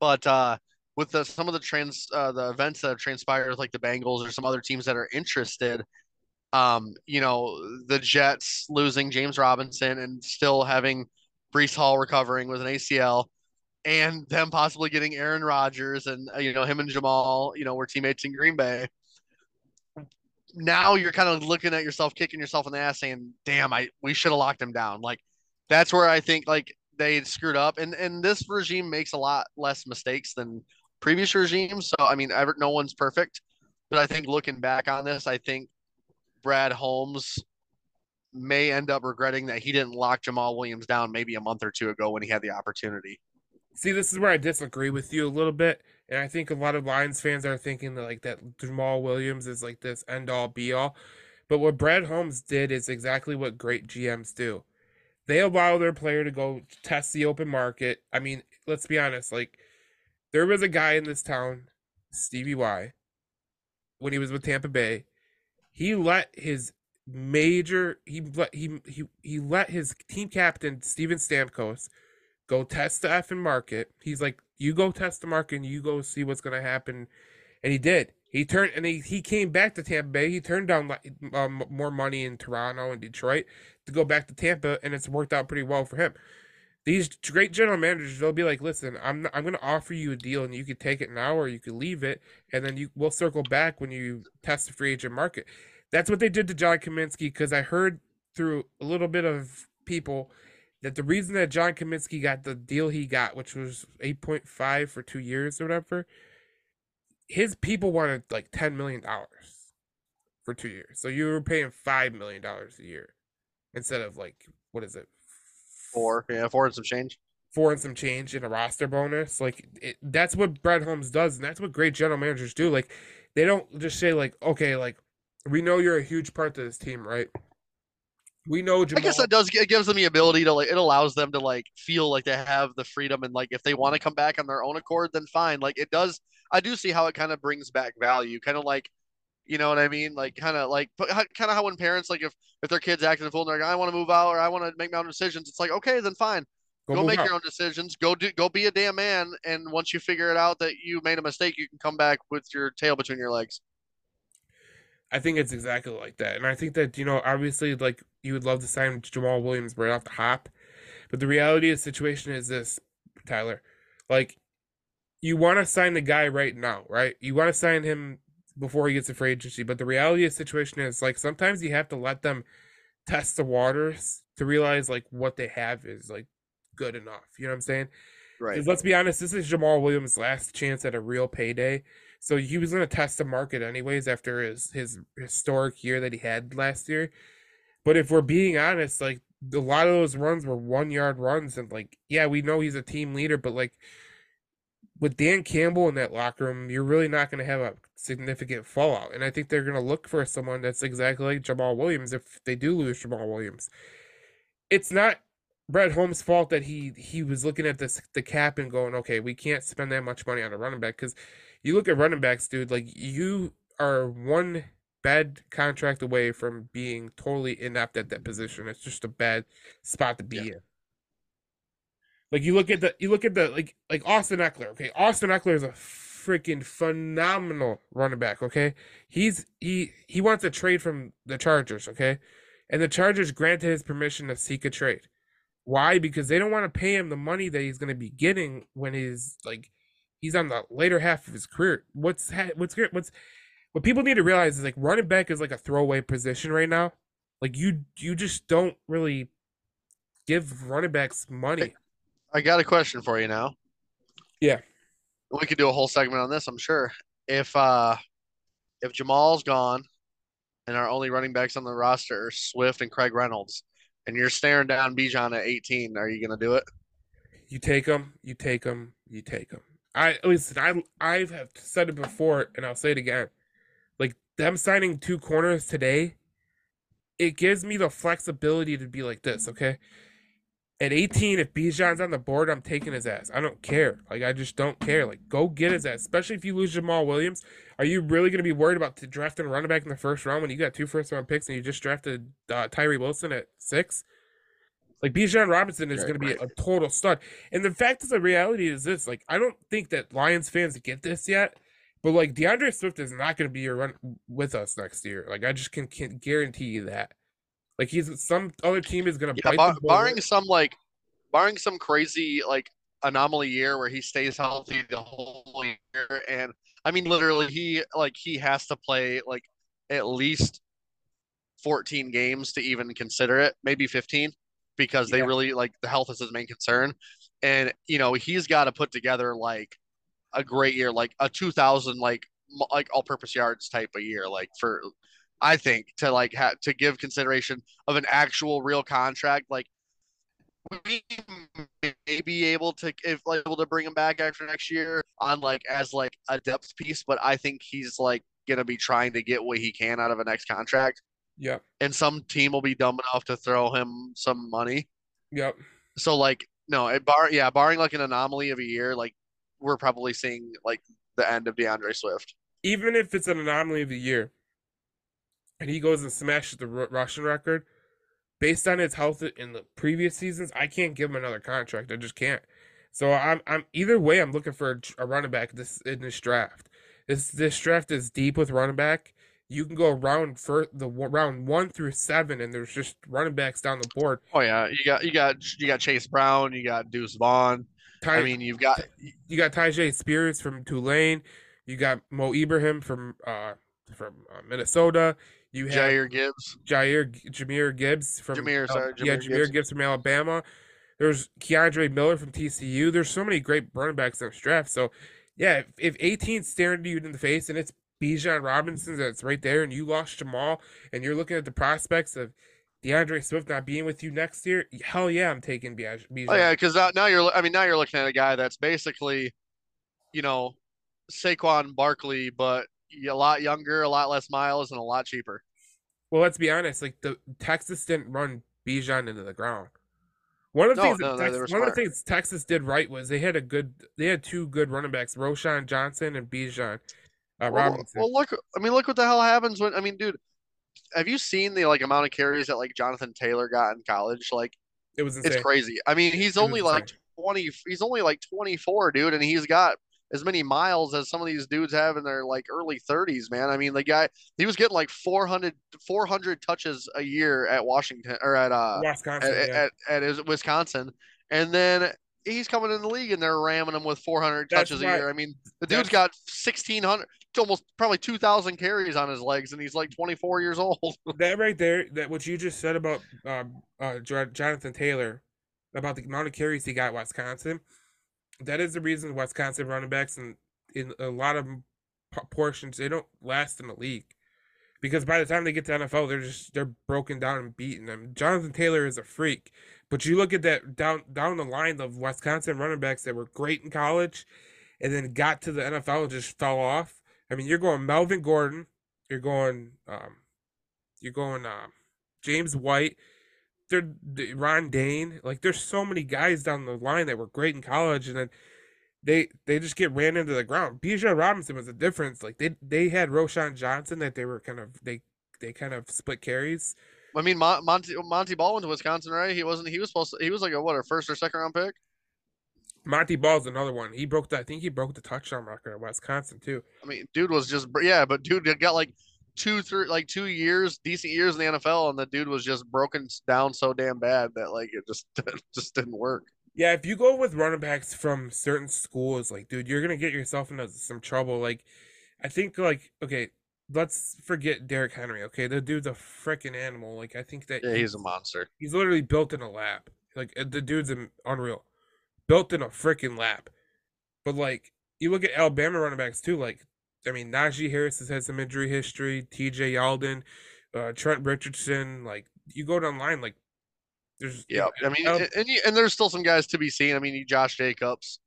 but uh, with the some of the trans uh, the events that have transpired with like the Bengals or some other teams that are interested, Um, you know, the Jets losing James Robinson and still having Breece Hall recovering with an ACL, and them possibly getting Aaron Rodgers and uh, you know him and Jamaal, you know, were teammates in Green Bay. Now you're kind of looking at yourself, kicking yourself in the ass, saying, "Damn, I we should have locked him down." Like that's where I think like they screwed up, and and this regime makes a lot less mistakes than previous regimes. So I mean, ever, no one's perfect, but I think looking back on this, I think Brad Holmes may end up regretting that he didn't lock Jamaal Williams down maybe a month or two ago when he had the opportunity. See, this is where I disagree with you a little bit, and I think a lot of Lions fans are thinking that like that Jamaal Williams is like this end all be all. But what Brad Holmes did is exactly what great GMs do. They allow their player to go test the open market. I mean, let's be honest, like there was a guy in this town, Stevie Y, when he was with Tampa Bay, he let his major he let he he, he let his team captain Steven Stamkos go test the effing market. He's like, you go test the market and you go see what's gonna happen. And he did. He turned and he, he came back to Tampa Bay. He turned down um, more money in Toronto and Detroit to go back to Tampa, and it's worked out pretty well for him these great general managers they'll be like listen i'm not, i'm going to offer you a deal and you could take it now or you could leave it and then you we'll circle back when you test the free agent market. That's what they did to john cominsky because i heard through a little bit of people that the reason that john cominsky got the deal he got which was 8.5 for two years or whatever his people wanted like 10 million dollars for two years. So you were paying five million dollars a year instead of like what is it Four, yeah, four and some change. Four and some change in a roster bonus. Like it, that's what Brad Holmes does, and that's what great general managers do. Like they don't just say like, okay, like we know you're a huge part of this team, right? We know Jamaal. I guess that does it gives them the ability to like it allows them to like feel like they have the freedom and like if they want to come back on their own accord, then fine. Like it does. I do see how it kind of brings back value, kind of like you know what I mean? Like kind of like kind of how when parents like if if their kids acting a fool and they're like I want to move out or I want to make my own decisions, it's like okay then fine, go, go make out. your own decisions, go do go be a damn man, and once you figure it out that you made a mistake, you can come back with your tail between your legs. I think it's exactly like that, and I think that you know obviously like you would love to sign Jamaal Williams right off the hop, but the reality of the situation is this, Tyler, like you want to sign the guy right now, right? You want to sign him before he gets a free agency. But the reality of the situation is like sometimes you have to let them test the waters to realize like what they have is like good enough. You know what I'm saying? Right. Let's be honest, this is Jamaal Williams' last chance at a real payday. So he was going to test the market anyways after his his historic year that he had last year. But if we're being honest, like a lot of those runs were one yard runs, and like yeah, we know he's a team leader, but like with Dan Campbell in that locker room, you're really not going to have a significant fallout. And I think they're going to look for someone that's exactly like Jamaal Williams if they do lose Jamaal Williams. It's not Brad Holmes' fault that he he was looking at this the cap and going, okay, we can't spend that much money on a running back because you look at running backs, dude. Like you are one bad contract away from being totally inept at that position. It's just a bad spot to be yeah. in. Like you look at the you look at the like like Austin Ekeler. Okay, Austin Ekeler is a freaking phenomenal running back. Okay, he's he he wants a trade from the Chargers. Okay, and the Chargers granted his permission to seek a trade. Why? Because they don't want to pay him the money that he's going to be getting when he's like he's on the later half of his career. What's what's what's what people need to realize is like running back is like a throwaway position right now. Like you you just don't really give running backs money. I got a question for you now. Yeah. We could do a whole segment on this, I'm sure. If uh if Jamaal's gone and our only running backs on the roster are Swift and Craig Reynolds, and you're staring down Bijan at 18, are you gonna do it? You take them, you take them, you take them. I listen. I I have said it before, and I'll say it again. Like them signing two corners today, it gives me the flexibility to be like this. Okay, at 18, if Bijan's on the board, I'm taking his ass. I don't care. Like, I just don't care. Like, go get his ass, especially if you lose Jamaal Williams. Are you really going to be worried about drafting a running back in the first round when you got two first round picks and you just drafted uh, Tyree Wilson at six? Like, Bijan Robinson is going to be a total stud. And the fact is, the reality is this like, I don't think that Lions fans get this yet. But like DeAndre Swift is not going to be your run with us next year. Like I just can, can guarantee you that. Like he's some other team is going to Yeah, bite bar- barring some like barring some crazy like anomaly year where he stays healthy the whole year and I mean literally he like he has to play like at least 14 games to even consider it, maybe 15 because they Yeah. really like the health is his main concern. And you know, he's got to put together like a great year, like a 2000 like like all-purpose yards type of year like for I think to like ha- to give consideration of an actual real contract like we may be able to if like able to bring him back after next year on like as like a depth piece, but I think he's like gonna be trying to get what he can out of a next contract, Yep. and some team will be dumb enough to throw him some money. Yep. So like no, it bar yeah, barring like an anomaly of a year, like we're probably seeing like the end of DeAndre Swift. Even if it's an anomaly of the year, and he goes and smashes the Ru- Russian record, based on his health in the previous seasons, I can't give him another contract. I just can't. So I'm I'm either way. I'm looking for a, a running back this in this draft. This this draft is deep with running back. You can go around for the round one through seven, and there's just running backs down the board. Oh yeah, you got you got you got Chase Brown, you got Deuce Vaughn. Ty, I mean, you've got you got Tyjae Spears from Tulane. You got Mo Ibrahim from uh from uh, Minnesota. You have Jair Gibbs. Jair Jahmyr Gibbs from Jahmyr, sorry, yeah, Jahmyr Jahmyr Gibbs. Gibbs. from Alabama. There's Kendre Miller from TCU. There's so many great running backs in this draft. So, yeah, if, if 18's staring you in the face and it's Bijan Robinson that's right there, and you lost Jamaal, and you're looking at the prospects of DeAndre Swift not being with you next year, hell yeah, I'm taking Bijan. Oh yeah, because now, now you're I mean now you're looking at a guy that's basically, you know, Saquon Barkley, but a lot younger, a lot less miles, and a lot cheaper. Well, let's be honest. Like the Texas didn't run Bijan into the ground. One of the No, things no, no, Texas, one of the things Texas did right was they had a good they had two good running backs, Roschon Johnson and Bijan uh, Well, Robinson. well, look, I mean, look what the hell happens when I mean, dude, have you seen the like amount of carries that like Jonathan Taylor got in college? Like it was it's crazy. I mean, he's only like 20 he's only like 24, dude, and he's got as many miles as some of these dudes have in their like early 30s, man. I mean, the guy he was getting like 400 400 touches a year at Washington or at uh Wisconsin, at, yeah. at, at his Wisconsin, and then he's coming in the league and they're ramming him with 400 That's touches a year. I mean, the dude's got 1600, almost probably 2,000 carries on his legs, and he's like 24 years old. that right there, that what you just said about um, uh, Jonathan Taylor, about the amount of carries he got at Wisconsin, that is the reason Wisconsin running backs and in a lot of portions they don't last in the league because by the time they get to NFL, they're just they're broken down and beaten. them. Jonathan Taylor is a freak, but you look at that down down the line of Wisconsin running backs that were great in college, and then got to the NFL and just fell off. I mean, you're going Melvin Gordon, you're going um, you're going um, James White. They're Ron Dayne. Like, there's so many guys down the line that were great in college, and then they they just get ran into the ground. Bijan Robinson was the difference. Like they they had Roschon Johnson that they were kind of they they kind of split carries. I mean, Mon- Monty Montee Ball went to Wisconsin, right? He wasn't. He was supposed to. He was like a what, a first or second round pick. Montee Ball's another one. He broke the I think he broke the touchdown record at Wisconsin too. I mean, dude was just yeah, but dude got like two, three, like two years, decent years in the NFL, and the dude was just broken down so damn bad that like it just just didn't work. Yeah, if you go with running backs from certain schools, like dude, you're gonna get yourself into some trouble. Like, I think like okay, let's forget Derrick Henry. Okay, the dude's a freaking animal. Like I think that Yeah, he's a monster. he's literally built in a lab. Like the dude's unreal, built in a freaking lab. But like you look at Alabama running backs too. Like I mean, Najee Harris has had some injury history. T.J. Yeldon, uh, Trent Richardson. Like you go down the line, like there's Yeah, I mean, Al- and and there's still some guys to be seen. I mean, Josh Jacobs,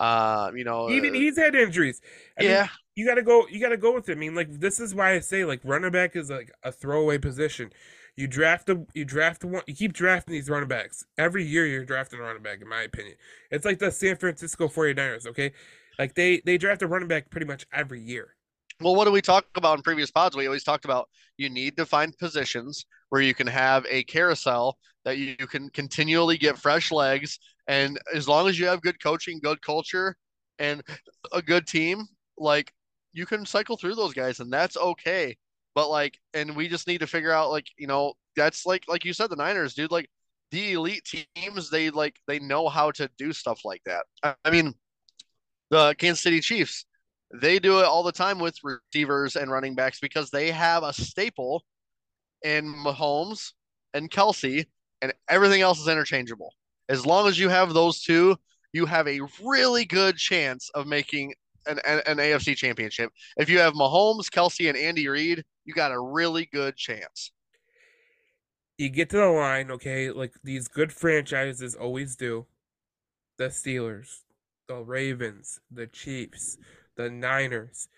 uh, you know, even uh, he's had injuries. I mean, yeah, you gotta go. You gotta go with it. I mean, like this is why I say like running back is like a throwaway position. You draft a, you draft one, you keep drafting these running backs every year. You're drafting a running back, in my opinion. It's like the San Francisco 49ers, okay? Like they they draft a running back pretty much every year. Well, what do we talk about in previous pods? We always talked about you need to find positions where you can have a carousel that you can continually get fresh legs. And as long as you have good coaching, good culture, and a good team, like you can cycle through those guys and that's okay. But like, and we just need to figure out like, you know, that's like like you said, the Niners, dude, like the elite teams, they like they know how to do stuff like that. I mean, the Kansas City Chiefs, they do it all the time with receivers and running backs because they have a staple in Mahomes and Kelce, and everything else is interchangeable. As long as you have those two, you have a really good chance of making an, an, an AFC championship. If you have Mahomes, Kelce, and Andy Reid, you got a really good chance. You get to the line, okay, like these good franchises always do. The Steelers, the Ravens, the Chiefs, the Niners.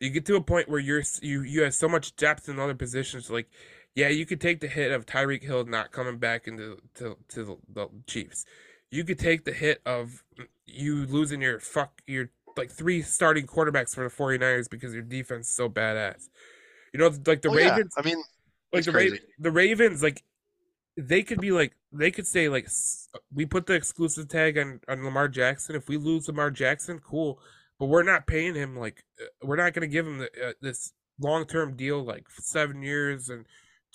You get to a point where you're you you have so much depth in other positions. Like, yeah, you could take the hit of Tyreek Hill not coming back into to, to the, the Chiefs. You could take the hit of you losing your fuck your like three starting quarterbacks for the 49ers because your defense is so badass. You know, like the Oh, Ravens. yeah. I mean, like the. Ra- the Ravens, like they could be like they could say like we put the exclusive tag on on Lamar Jackson. If we lose Lamar Jackson, cool, but we're not paying him like uh, we're not going to give him the, uh, this long term deal like seven years and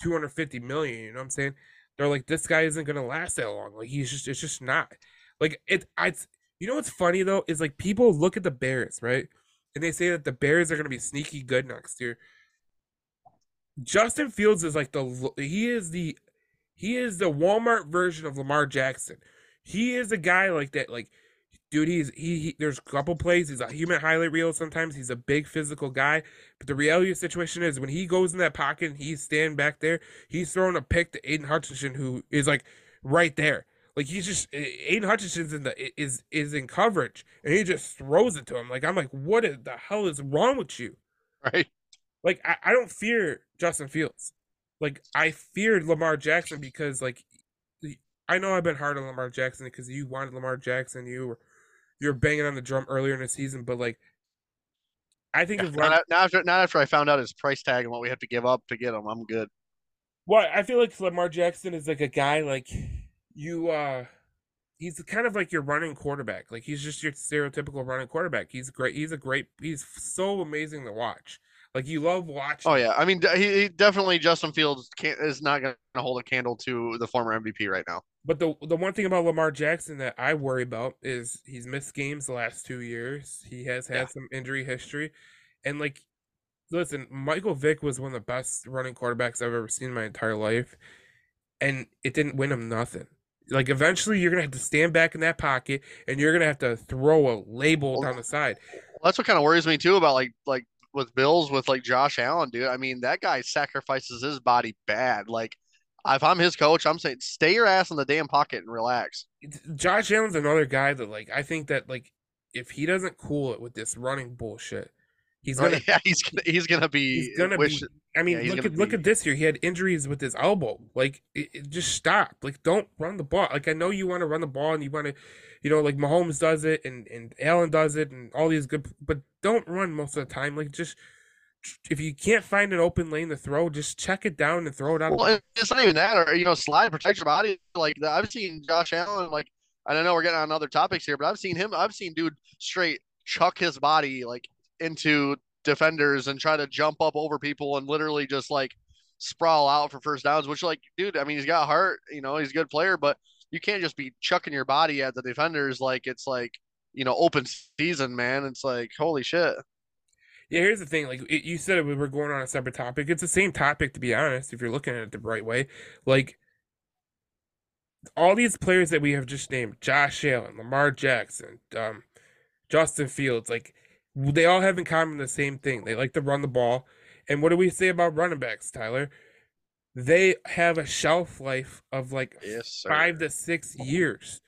two hundred fifty million. You know what I'm saying? They're like this guy isn't going to last that long. Like he's just it's just not like it. I you know what's funny though is like people look at the Bears right, and they say that the Bears are going to be sneaky good next year. Justin Fields is like the he is the he is the Walmart version of Lamar Jackson. He is a guy like that like dude he's he, he there's a couple plays he's a human highlight reel sometimes he's a big physical guy but the reality of the situation is when he goes in that pocket and he's standing back there he's throwing a pick to Aidan Hutchinson who is like right there like he's just Aidan Hutchinson's in the is is in coverage and he just throws it to him like I'm like what the hell is wrong with you right? like I, I don't fear Justin Fields. Like I feared Lamar Jackson because like I know I've been hard on Lamar Jackson because you wanted Lamar Jackson, you were you're banging on the drum earlier in the season, but like I think if Not, Lam- not after, not after I found out his price tag and what we have to give up to get him, I'm good. well, I feel like Lamar Jackson is like a guy like you uh he's kind of like your running quarterback. Like he's just your stereotypical running quarterback. He's great. He's a great he's so amazing to watch. Like you love watching Oh yeah, I mean, he, he definitely Justin Fields can't, is not going to hold a candle to the former MVP right now. But the the one thing about Lamar Jackson that I worry about is he's missed games the last two years. He has had Yeah. some injury history, and like, listen, Michael Vick was one of the best running quarterbacks I've ever seen in my entire life, and it didn't win him nothing. Like eventually, you're gonna have to stand back in that pocket, and you're gonna have to throw a label down the side. Well, that's what kind of worries me too about like like with Bills with like Josh Allen, dude. I mean, that guy sacrifices his body bad. Like, if I'm his coach, I'm saying stay your ass in the damn pocket and relax. Josh Allen's another guy that like I think that like if he doesn't cool it with this running bullshit, he's gonna yeah, he's gonna he's gonna be he's gonna wish- be. I mean, yeah, look at look at this year. He had injuries with his elbow. Like, it, it just stop. Like, don't run the ball. Like, I know you want to run the ball and you want to, you know, like Mahomes does it and and Allen does it and all these good, but don't run most of the time. Like, just if you can't find an open lane to throw, just check it down and throw it out. Well, it's not even that, or you know, slide, protect your body. Like I've seen Josh Allen, like I don't know we're getting on other topics here, but I've seen him. I've seen dude straight chuck his body like into defenders and try to jump up over people and literally just like sprawl out for first downs. Which like, dude, I mean, he's got heart. You know, he's a good player, but you can't just be chucking your body at the defenders like it's like you know open season, man. It's like holy shit. Yeah, here's the thing. Like it, you said, we were going on a separate topic. It's the same topic, to be honest. If you're looking at it the right way, like all these players that we have just named, Josh Allen, Lamar Jackson, um, Justin Fields, like they all have in common the same thing. They like to run the ball. And what do we say about running backs, Tyler? They have a shelf life of like Yes, five to six years.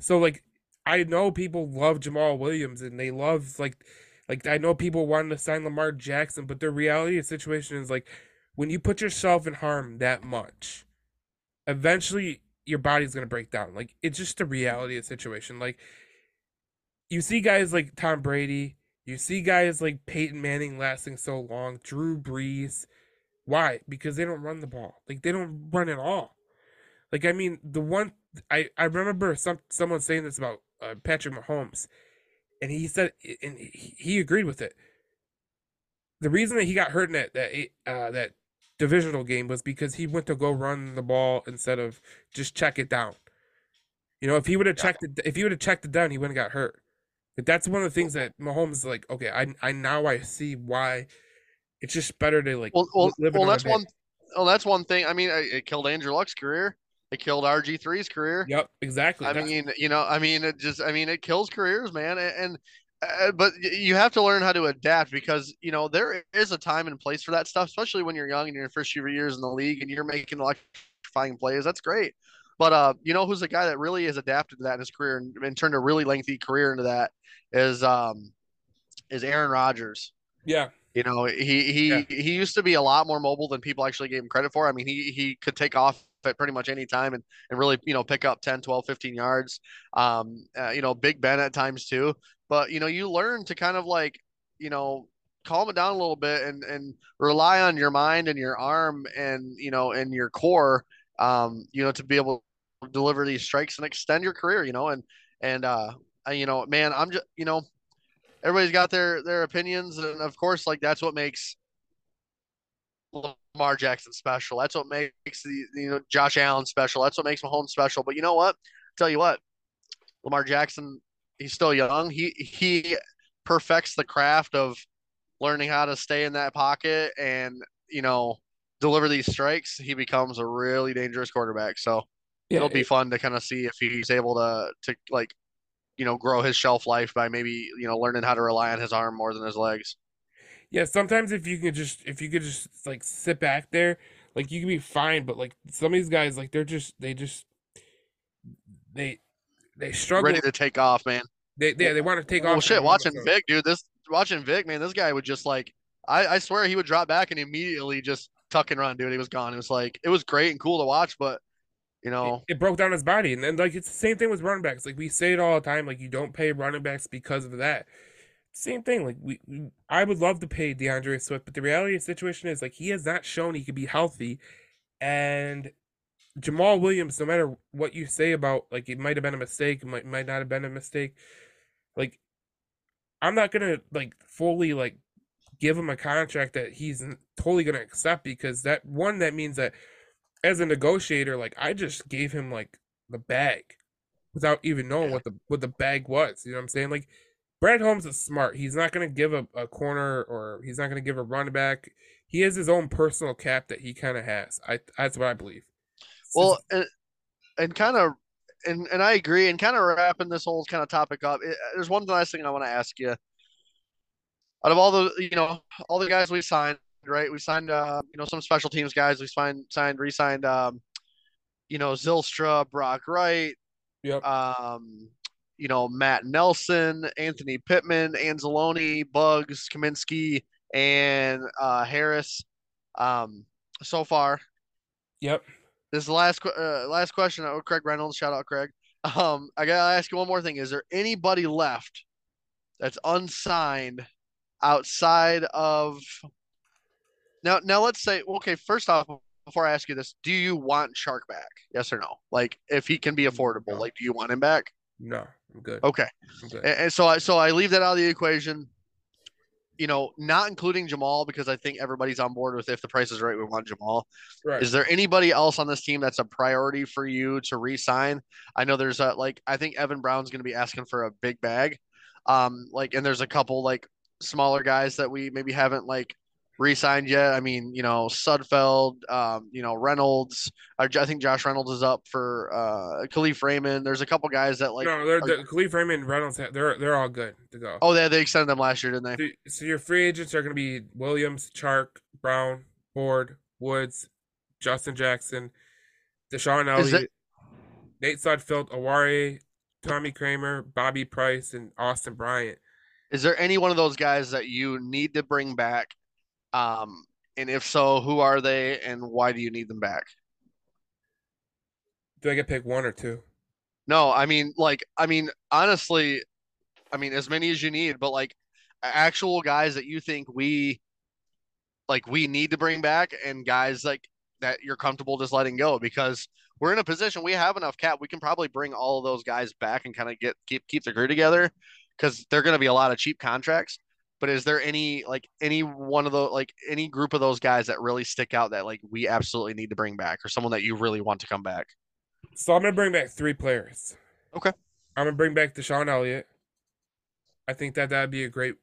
So like I know people love Jamaal Williams and they love like like I know people wanting to sign Lamar Jackson, but the reality of the situation is like when you put yourself in harm that much, eventually your body's gonna break down. Like it's just the reality of the situation. Like you see guys like Tom Brady, you see guys like Peyton Manning lasting so long, Drew Brees. Why? Because they don't run the ball. Like they don't run at all. Like I mean, the one I I remember some someone saying this about uh, Patrick Mahomes, and he said, and he, agreed with it. the reason that he got hurt in that that uh, that divisional game was because he went to go run the ball instead of just check it down. You know, if he would have checked it, if he would have checked it down, he wouldn't have got hurt. That's one of the things that Mahomes is like. Okay, I I now I see why. It's just better to like Well, well, live well that's one. Well, that's one thing. I mean, it killed Andrew Luck's career. It killed RG3's career. Yep, exactly. I That's- mean, you know, I mean, it just, I mean, it kills careers, man. And, and uh, but you have to learn how to adapt because you know there is a time and place for that stuff, especially when you're young and you're in your first few years in the league and you're making electrifying plays. That's great. But uh, you know who's a guy that really has adapted to that in his career and, and turned a really lengthy career into that is um is Aaron Rodgers. yeah, You know, he he Yeah. he used to be a lot more mobile than people actually gave him credit for. I mean, he he could take off at pretty much any time and and really, you know, pick up 10, 12, 15 yards. Um, uh, you know, Big Ben at times too. But, you know, you learn to kind of like, you know, calm it down a little bit and and rely on your mind and your arm and, you know, and your core um, you know, to be able to deliver these strikes and extend your career, you know, and and uh I- you know, man, I'm just, you know, everybody's got their their opinions and of course like that's what makes Lamar Jackson special. That's what makes the you know Josh Allen special. That's what makes Mahomes special. But you know what? Tell you what, Lamar Jackson, he's still young. He he perfects the craft of learning how to stay in that pocket and you know deliver these strikes. He becomes a really dangerous quarterback. So yeah. it'll be it- fun to kind of see if he's able to to like you know grow his shelf life by maybe you know learning how to rely on his arm more than his legs. Yeah, sometimes if you can just if you could just like sit back there, like you can be fine, but like some of these guys, like they're just they just they they struggle. Ready to take off, man. They they, they want to take Well, off. shit, watching so- Vic, dude. This watching Vic, man. This guy would just like, I, I swear he would drop back and immediately just tuck and run, dude. He was gone. It was like, it was great and cool to watch, but you know, It, it broke down his body, and then like it's the same thing with running backs. Like we say it all the time, like you don't pay running backs because of that. Same thing. Like we, I would love to pay DeAndre Swift, but the reality of the situation is like he has not shown he could be healthy, and Jamaal Williams, no matter what you say about like it might have been a mistake, might might not have been a mistake, like I'm not gonna like fully like give him a contract that he's totally gonna accept because that one that means that as a negotiator, like I just gave him like the bag without even knowing Yeah. what the what the bag was. You know what I'm saying? Like Brad Holmes is smart. He's not gonna give a, a corner or he's not gonna give a running back. He has his own personal cap that he kind of has. I that's what I believe. Well, and, and kind of, and and I agree. And kind of wrapping this whole kind of topic up, it, there's one last thing I want to ask you. Out of all the, you know, all the guys we signed, right? We signed, uh, you know, some special teams guys. We signed, signed, re-signed, um, you know, Zylstra, Brock Wright, yep. um, you know, Matt Nelson, Anthony Pittman, Anzalone, Buggs, Cominsky, and uh, Harris. Um, so far, Yep. this is the last uh, last question. Oh, Craig Reynolds, shout out Craig. Um, I gotta ask you one more thing. Is there anybody left that's unsigned outside of now? Now let's say, okay. First off, before I ask you this, do you want Chark back? Yes or no? Like, if he can be affordable, No. like, do you want him back? No, I'm good. Okay. I'm good. And, and so I so I leave that out of the equation. You know, not including Jamaal because I think everybody's on board with if the price is right, we want Jamaal. Right. Is there anybody else on this team that's a priority for you to re-sign? I know there's a like I think Evan Brown's going to be asking for a big bag. Um like and there's a couple like smaller guys that we maybe haven't like re-signed yet. I mean, you know, Sudfeld, um, you know, Reynolds. I, I think Josh Reynolds is up for uh Kalif Raymond. There's a couple guys that like no, they're, are- the Kalif Raymond Reynolds, they're they're all good to go. Oh, they they extended them last year, didn't they? So, so your free agents are going to be Williams, Chark, Brown, Ford, Woods, Justin Jackson, DeShon Elliott, Nate Sudfeld, Awari, Tommy Kraemer, Bobby Price, and Austin Bryant. Is there any one of those guys that you need to bring back? Um, and if so, who are they and why do you need them back? Do I get pick one or two? No, I mean, like, I mean, honestly, I mean, as many as you need, but like actual guys that you think we like we need to bring back and guys like that you're comfortable just letting go because we're in a position we have enough cap. We can probably bring all of those guys back and kind of get keep keep the crew together because they're going to be a lot of cheap contracts. But is there any like any one of the like any group of those guys that really stick out that like we absolutely need to bring back or someone that you really want to come back? So I'm gonna bring back three players. Okay. I'm gonna bring back DeShon Elliott. I think that that'd be a great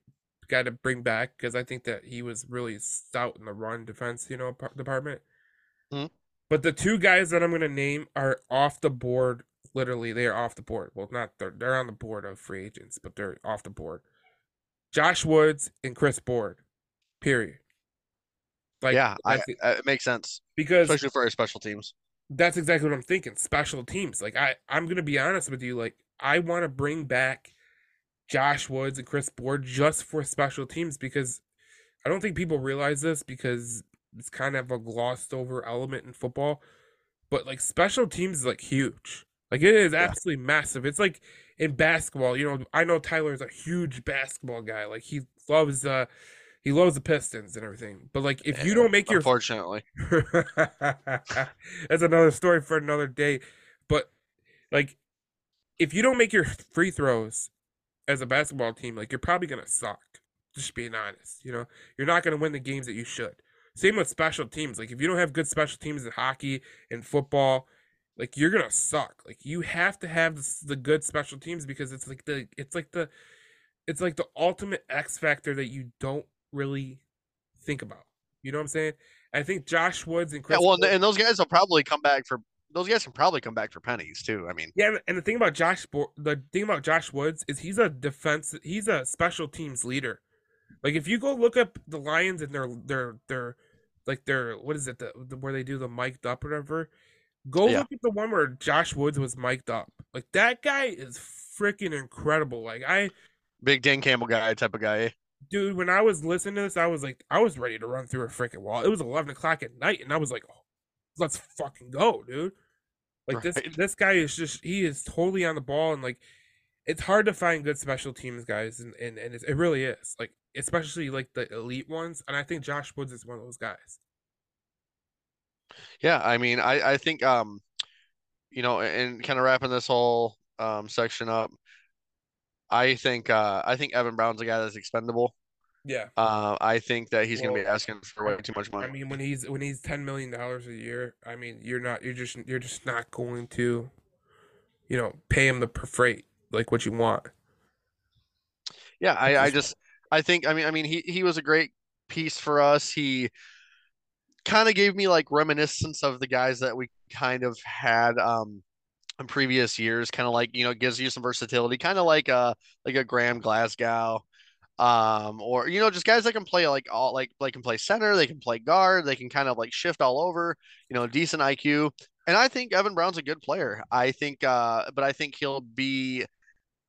guy to bring back because I think that he was really stout in the run defense, you know, par- department. Mhm. But the two guys that I'm gonna name are off the board. Literally, they are off the board. Well, not they're they're on the board of free agents, but they're off the board. Josh Woods and Chris Board. Period. Like yeah, I, it. uh, it makes sense, because especially for our special teams. that's exactly what I'm thinking. Special teams. Like I, I'm gonna be honest with you. Like I want to bring back Josh Woods and Chris Board just for special teams because I don't think people realize this because it's kind of a glossed over element in football. But like special teams is like huge. Like it is Yeah. absolutely massive. It's like in basketball. You know, I know Tyler's a huge basketball guy. Like he loves uh he loves the Pistons and everything. But like if you don't make your Unfortunately, that's another story for another day. But like, if you don't make your free throws as a basketball team, like you're probably gonna suck. Just being honest, you know, you're not gonna win the games that you should. Same with special teams. Like if you don't have good special teams in hockey and football, like you're gonna suck. Like you have to have the, good special teams because it's like the it's like the it's like the ultimate X factor that you don't really think about. You know what I'm saying? I think Josh Woods and Chris yeah. Well, and those guys will probably come back for those guys can probably come back for pennies too. I mean, Yeah, and- the thing about Josh, the thing about Josh Woods is he's a defense, he's a special teams leader. Like if you go look up the Lions and their their their like their what is it the, the where they do the mic'd up or whatever, go Yeah. look at the one where Josh Woods was mic'd up. Like that guy is freaking incredible. Like I, big Dan Campbell guy type of guy. dude, when I was listening to this, I was like, I was ready to run through a freaking wall. It was eleven o'clock at night, and I was like, oh, let's fucking go, dude. Like this Right. this guy is just he is totally on the ball and like it's hard to find good special teams guys and and, and it's, it really is like especially like the elite ones and I think Josh Woods is one of those guys. Yeah, I mean, I I think um, you know, and kind of wrapping this whole um section up, I think uh I think Evan Brown's a guy that's expendable. Yeah. Uh, I think that he's gonna be asking for way too much money. I mean when he's when he's 10 million dollars a year, I mean you're not you're just you're just not going to you know pay him the per freight like what you want. Yeah, I, I just- just I think I mean I mean he he was a great piece for us. He kind of gave me like reminiscence of the guys that we kind of had um in previous years, kind of like, you know, gives you some versatility, kind of like a like a Graham Glasgow. Um, or you know, just guys that can play like all like they can play center, they can play guard, they can kind of like shift all over, you know, decent IQ. And I think Evan Brown's a good player. I think uh but I think he'll be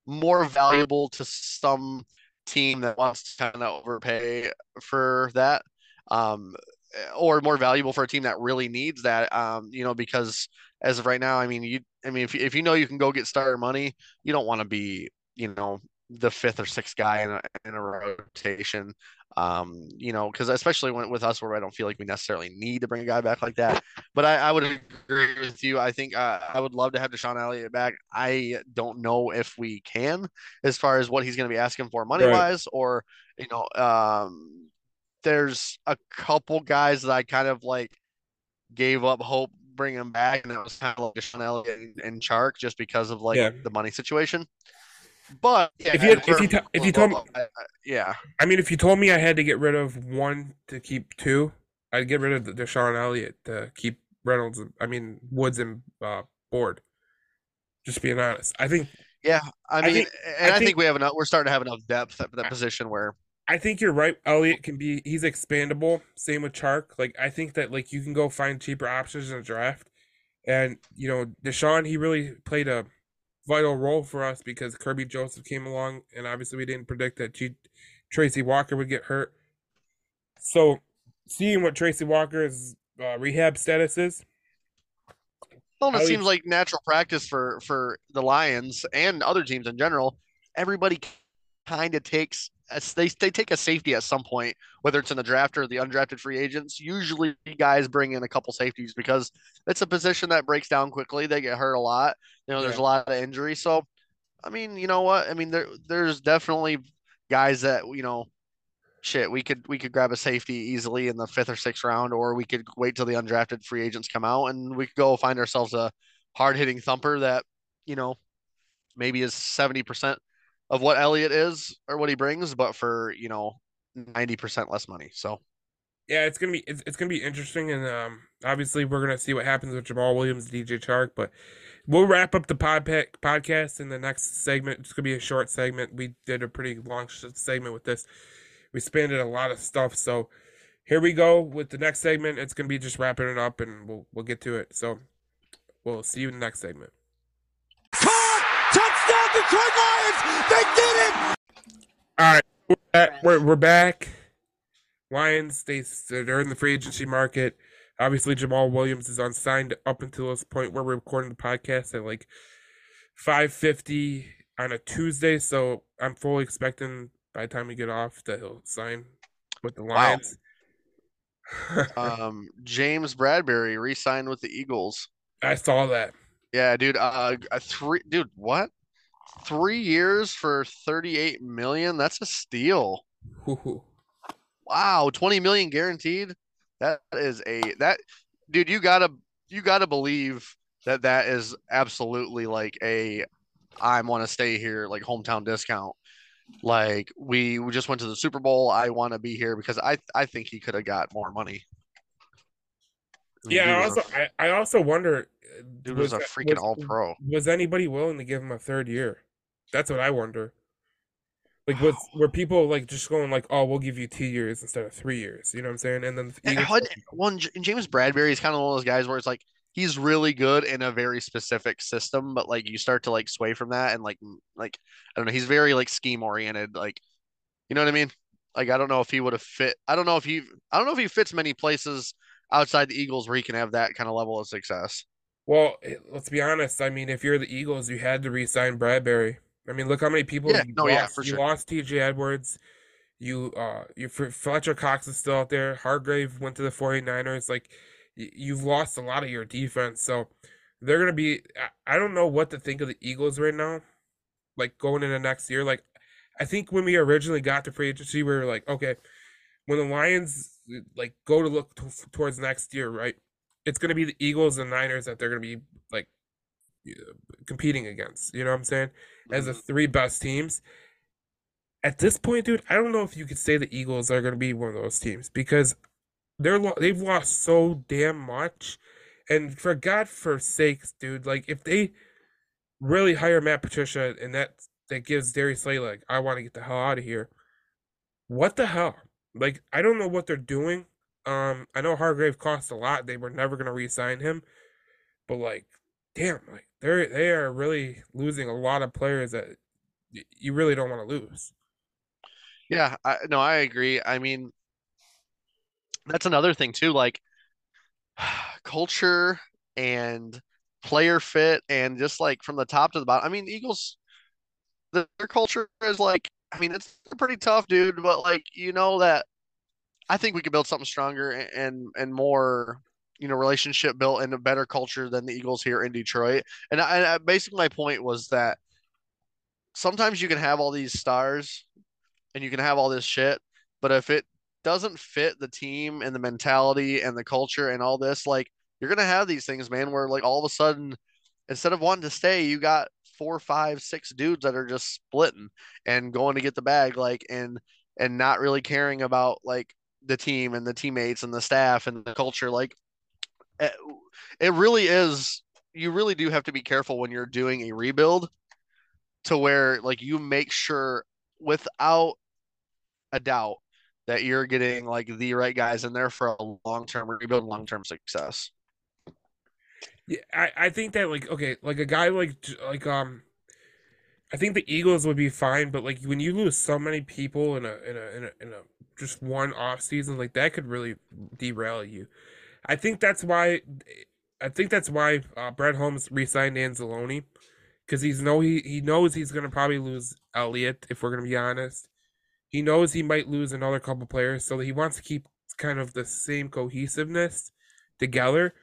more valuable to some team that wants to kind of overpay for that um or more valuable for a team that really needs that um you know because as of right now i mean you i mean if, you- if you know you can go get starter money you don't want to be you know the fifth or sixth guy in a, in a rotation. Um you know because especially when, with us where i don't feel like we necessarily need to bring a guy back like that. But i, I would agree with you. I think uh, i would love to have DeShon Elliott back. I don't know if we can as far as what he's going to be asking for money wise or you know um there's a couple guys that I kind of like gave up hope bringing him back, and it was kind of like DeShon Elliott and, and Chark just because of like Yeah. the money situation. But yeah, If you- if you t- if you told me- I- I- yeah, I mean, if you told me I had to get rid of one to keep two, I'd get rid of the DeShon Elliott to keep Reynolds. I mean Woods and uh, Board. Just being honest, I think yeah. I I mean, think- and I I, think, think- we have enough. We're starting to have enough depth at that position where I think you're right. Elliott can be he's expandable. Same with Chark. Like I think that like you can go find cheaper options in the draft, and you know DeShon he really played a vital role for us because Kerby Joseph came along, and obviously we didn't predict that G- Tracy Walker would get hurt. So seeing what Tracy Walker's uh, rehab status is, Well, it seems like natural practice for for the Lions and other teams in general. Everybody kind of takes they they take a safety at some point, whether it's in the draft or the undrafted free agents. Usually, guys bring in a couple safeties because it's a position that breaks down quickly. They get hurt a lot. You know, there's Yeah. a lot of injury. So, I mean, you know what? I mean, there there's definitely guys that you know shit, we could we could grab a safety easily in the fifth or sixth round, or we could wait till the undrafted free agents come out, and we could go find ourselves a hard hitting thumper that you know maybe is seventy percent of what Elliott is or what he brings, but for you know ninety percent less money. So yeah, it's gonna be it's, it's gonna be interesting, and um, obviously we're gonna see what happens with Jamaal Williams, DJ Chark, but we'll wrap up the pod podcast in the next segment. It's gonna be a short segment. We did a pretty long segment with this we expanded a lot of stuff. So here we go with the next segment. It's gonna be just wrapping it up, and we'll we'll get to it. So we'll see you in the next segment. They did it! All right, we're back. We're, we're back. Lions, they they're in the free agency market. Obviously, Jamaal Williams is unsigned up until this point where we're recording the podcast at like five fifty on a Tuesday. So I'm fully expecting by the time we get off that he'll sign with the Lions. Wow. um, James Bradberry re-signed with the Eagles. I saw that. Yeah, dude. Uh, a three, dude. What? Three years for thirty-eight million. That's a steal. Wow, twenty million guaranteed. That is a that, dude. You gotta you gotta believe that that is absolutely like a I want to stay here like hometown discount like we, we just went to the Super Bowl. I want to be here because I I think he could have got more money. Yeah, I also a, I, I also wonder. Uh, dude was, was a freaking all pro. Was anybody willing to give him a third year? That's what I wonder. Like was were people like just going like, oh, we'll give you two years instead of three years? You know what I'm saying? And then the Eagles- one James Bradberry is kind of one of those guys where it's like he's really good in a very specific system, but like you start to like sway from that and like like I don't know, he's very like scheme oriented, like you know what I mean? Like I don't know if he would have fit. I don't know if he I don't know if he fits many places outside the Eagles where he can have that kind of level of success. Well, eh, let's be honest. I mean, if you're the Eagles, you had to re-sign Bradberry. I mean, look how many people yeah, you no, lost. Yeah, for you sure. lost T.J. Edwards. You uh, you Fletcher Cox is still out there. Hargrave went to the 49ers. Like you've lost a lot of your defense. So they're gonna be. I don't know what to think of the Eagles right now. Like going into next year, like I think when we originally got to free agency, we were like, okay, when the Lions like go to look t- towards next year, right? It's gonna be the Eagles and Niners that they're gonna be like competing against. You know what I'm saying? As the mm-hmm. three best teams. At this point, dude, I don't know if you could say the Eagles are going to be one of those teams because they're they've lost so damn much, and for God for sakes, dude, like if they really hire Matt Patricia and that that gives Darius Slay like I want to get the hell out of here. What the hell? Like I don't know what they're doing. Um, I know Hargrave cost a lot. They were never gonna re-sign him, but like, damn, like they're they are really losing a lot of players that you really don't want to lose. Yeah, I, no, I agree. I mean, that's another thing too like culture and player fit and just like from the top to the bottom i mean eagles their culture is like i mean it's pretty tough dude but like you know that i think we could build something stronger and and more you know relationship built and a better culture than the eagles here in detroit. And I, I basically my point was that sometimes you can have all these stars and you can have all this shit but if it doesn't fit the team and the mentality and the culture and all this, like you're gonna have these things, man, where like all of a sudden, instead of wanting to stay, you got four, five, six dudes that are just splitting and going to get the bag, like and and not really caring about like the team and the teammates and the staff and the culture. Like it, eh, it really is. You really do have to be careful when you're doing a rebuild to where like you make sure without a doubt that you're getting like the right guys in there for a long term rebuild, long term success. Yeah, I, I think that like okay, like a guy like like um, I think the Eagles would be fine, but like when you lose so many people in a in a in a, in a just one off season, like that could really derail you. I think that's why I think that's why uh, Brad Holmes re-signed Anzalone because he's know he he knows he's gonna probably lose Elliott if we're gonna be honest. He knows he might lose another couple players, so he wants to keep kind of the same cohesiveness together.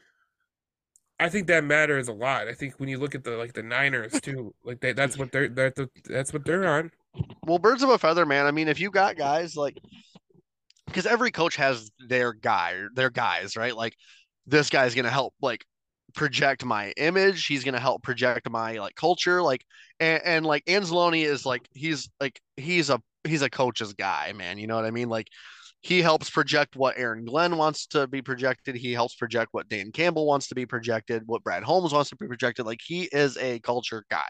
I think that matters a lot. I think when you look at the like the Niners too, like they, that's what they're that's that's what they're on. Well, birds of a feather, man. I mean, if you got guys like because every coach has their guy, their guys, right? Like this guy's gonna help like project my image. He's gonna help project my like culture. Like and, and like Anzalone is like he's like he's a he's a coach's guy, man. You know what I mean? Like he helps project what Aaron Glenn wants to be projected. He helps project what Dan Campbell wants to be projected, what Brad Holmes wants to be projected. Like he is a culture guy.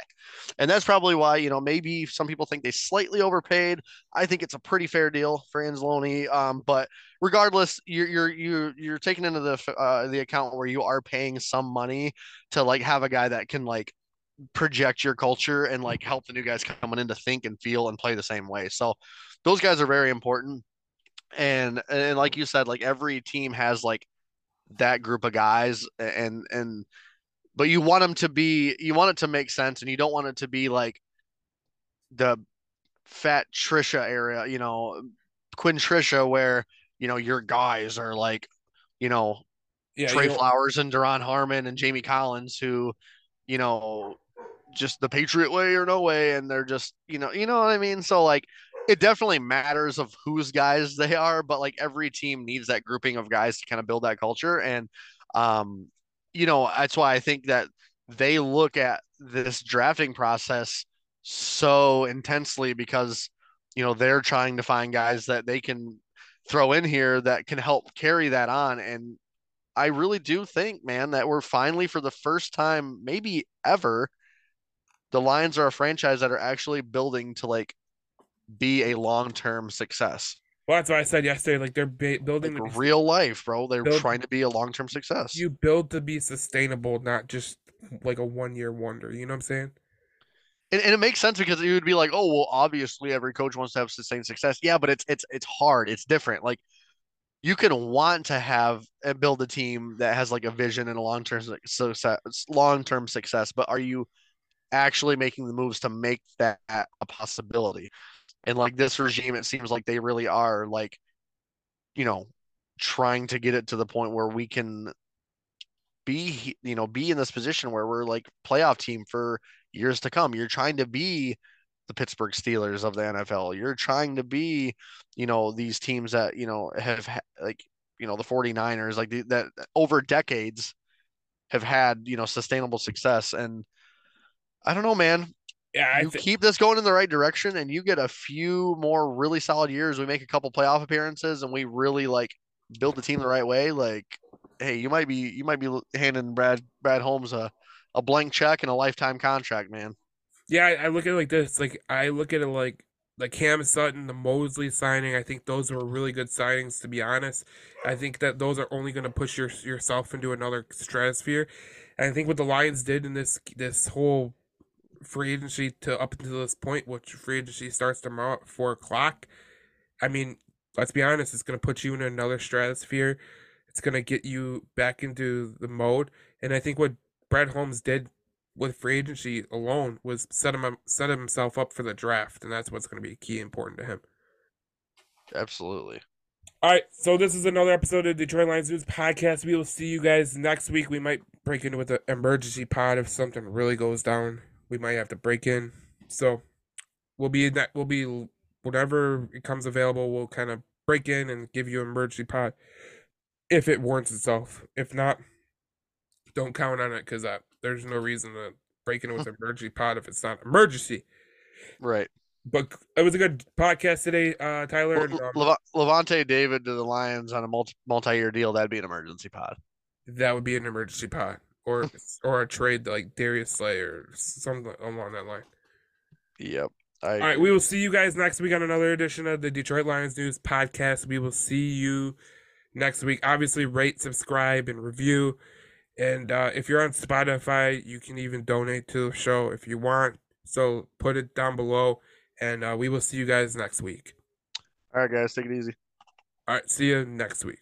And that's probably why, you know, maybe some people think they slightly overpaid. I think it's a pretty fair deal for Anzalone. Um, but regardless, you're you're you're you're taking into the uh, the account where you are paying some money to like have a guy that can like project your culture and like help the new guys coming in to think and feel and play the same way. So those guys are very important and and like you said, like every team has like that group of guys, and and but you want them to be, you want it to make sense, and you don't want it to be like the fat Trisha area, you know, Quinn Trisha, where you know your guys are like, you know, yeah, Trey Flowers and Duron Harmon and Jamie Collins, who, you know, just the Patriot way or no way, and they're just, you know, you know what I mean. So like, it definitely matters of whose guys they are, but like every team needs that grouping of guys to kind of build that culture. And um, you know, that's why I think that they look at this drafting process so intensely because you know they're trying to find guys that they can throw in here that can help carry that on and I really do think man that we're finally for the first time maybe ever the Lions are a franchise that are actually building to like be a long term success. Well, that's what I said yesterday. Like they're ba- building like real life, bro. They're build, trying to be a long term success. You build to be sustainable, not just like a one year wonder. You know what I'm saying? And, and it makes sense because you would be like, oh well, obviously every coach wants to have sustained success. Yeah, but it's it's it's hard. It's different. Like you can want to have and build a team that has like a vision and a long term success, long term success, but are you actually making the moves to make that a possibility? And like this regime, it seems like they really are like, you know, trying to get it to the point where we can be, you know, be in this position where we're like playoff team for years to come. You're trying to be the Pittsburgh Steelers of the NFL. You're trying to be, you know, these teams that, you know, have like, you know, the 49ers, like the, that over decades have had, you know, sustainable success. And I don't know, man yeah, you th- keep this going in the right direction, and you get a few more really solid years. We make a couple playoff appearances, and we really like build the team the right way. Like, hey, you might be you might be handing Brad Brad Holmes a a blank check and a lifetime contract, man. Yeah, I, I look at it like this. Like, I look at it like like Cam Sutton, the Moseley signing. I think those were really good signings. To be honest, I think that those are only going to push your yourself into another stratosphere. And I think what the Lions did in this this whole free agency to up until this point, which free agency starts tomorrow at four o'clock. I mean, let's be honest, it's gonna put you in another stratosphere. It's gonna get you back into the mode. And I think what Brad Holmes did with free agency alone was set him set himself up for the draft, and that's what's gonna be key important to him. Absolutely. All right, so this is another episode of Detroit Lions News podcast. We will see you guys next week. We might break into with an emergency pod if something really goes down we might have to break in. So we'll be that we'll be whatever it comes available. We'll kind of break in and give you an emergency pod if it warrants itself. If not, don't count on it because uh, there's no reason to break in with an emergency pod if it's not emergency. Right. But it was a good podcast today, uh, Tyler. and, um, Lavonte David to the Lions on a multi multi-year deal. That'd be an emergency pod. That would be an emergency pod or or a trade like Darius Slay or something along that line. Yep. I All right, we will see you guys next week on another edition of the Detroit Lions News podcast. We will see you next week. Obviously, rate, subscribe, and review. And uh, if you're on Spotify, you can even donate to the show if you want. So put it down below, and uh, we will see you guys next week. All right, guys, take it easy. All right, see you next week.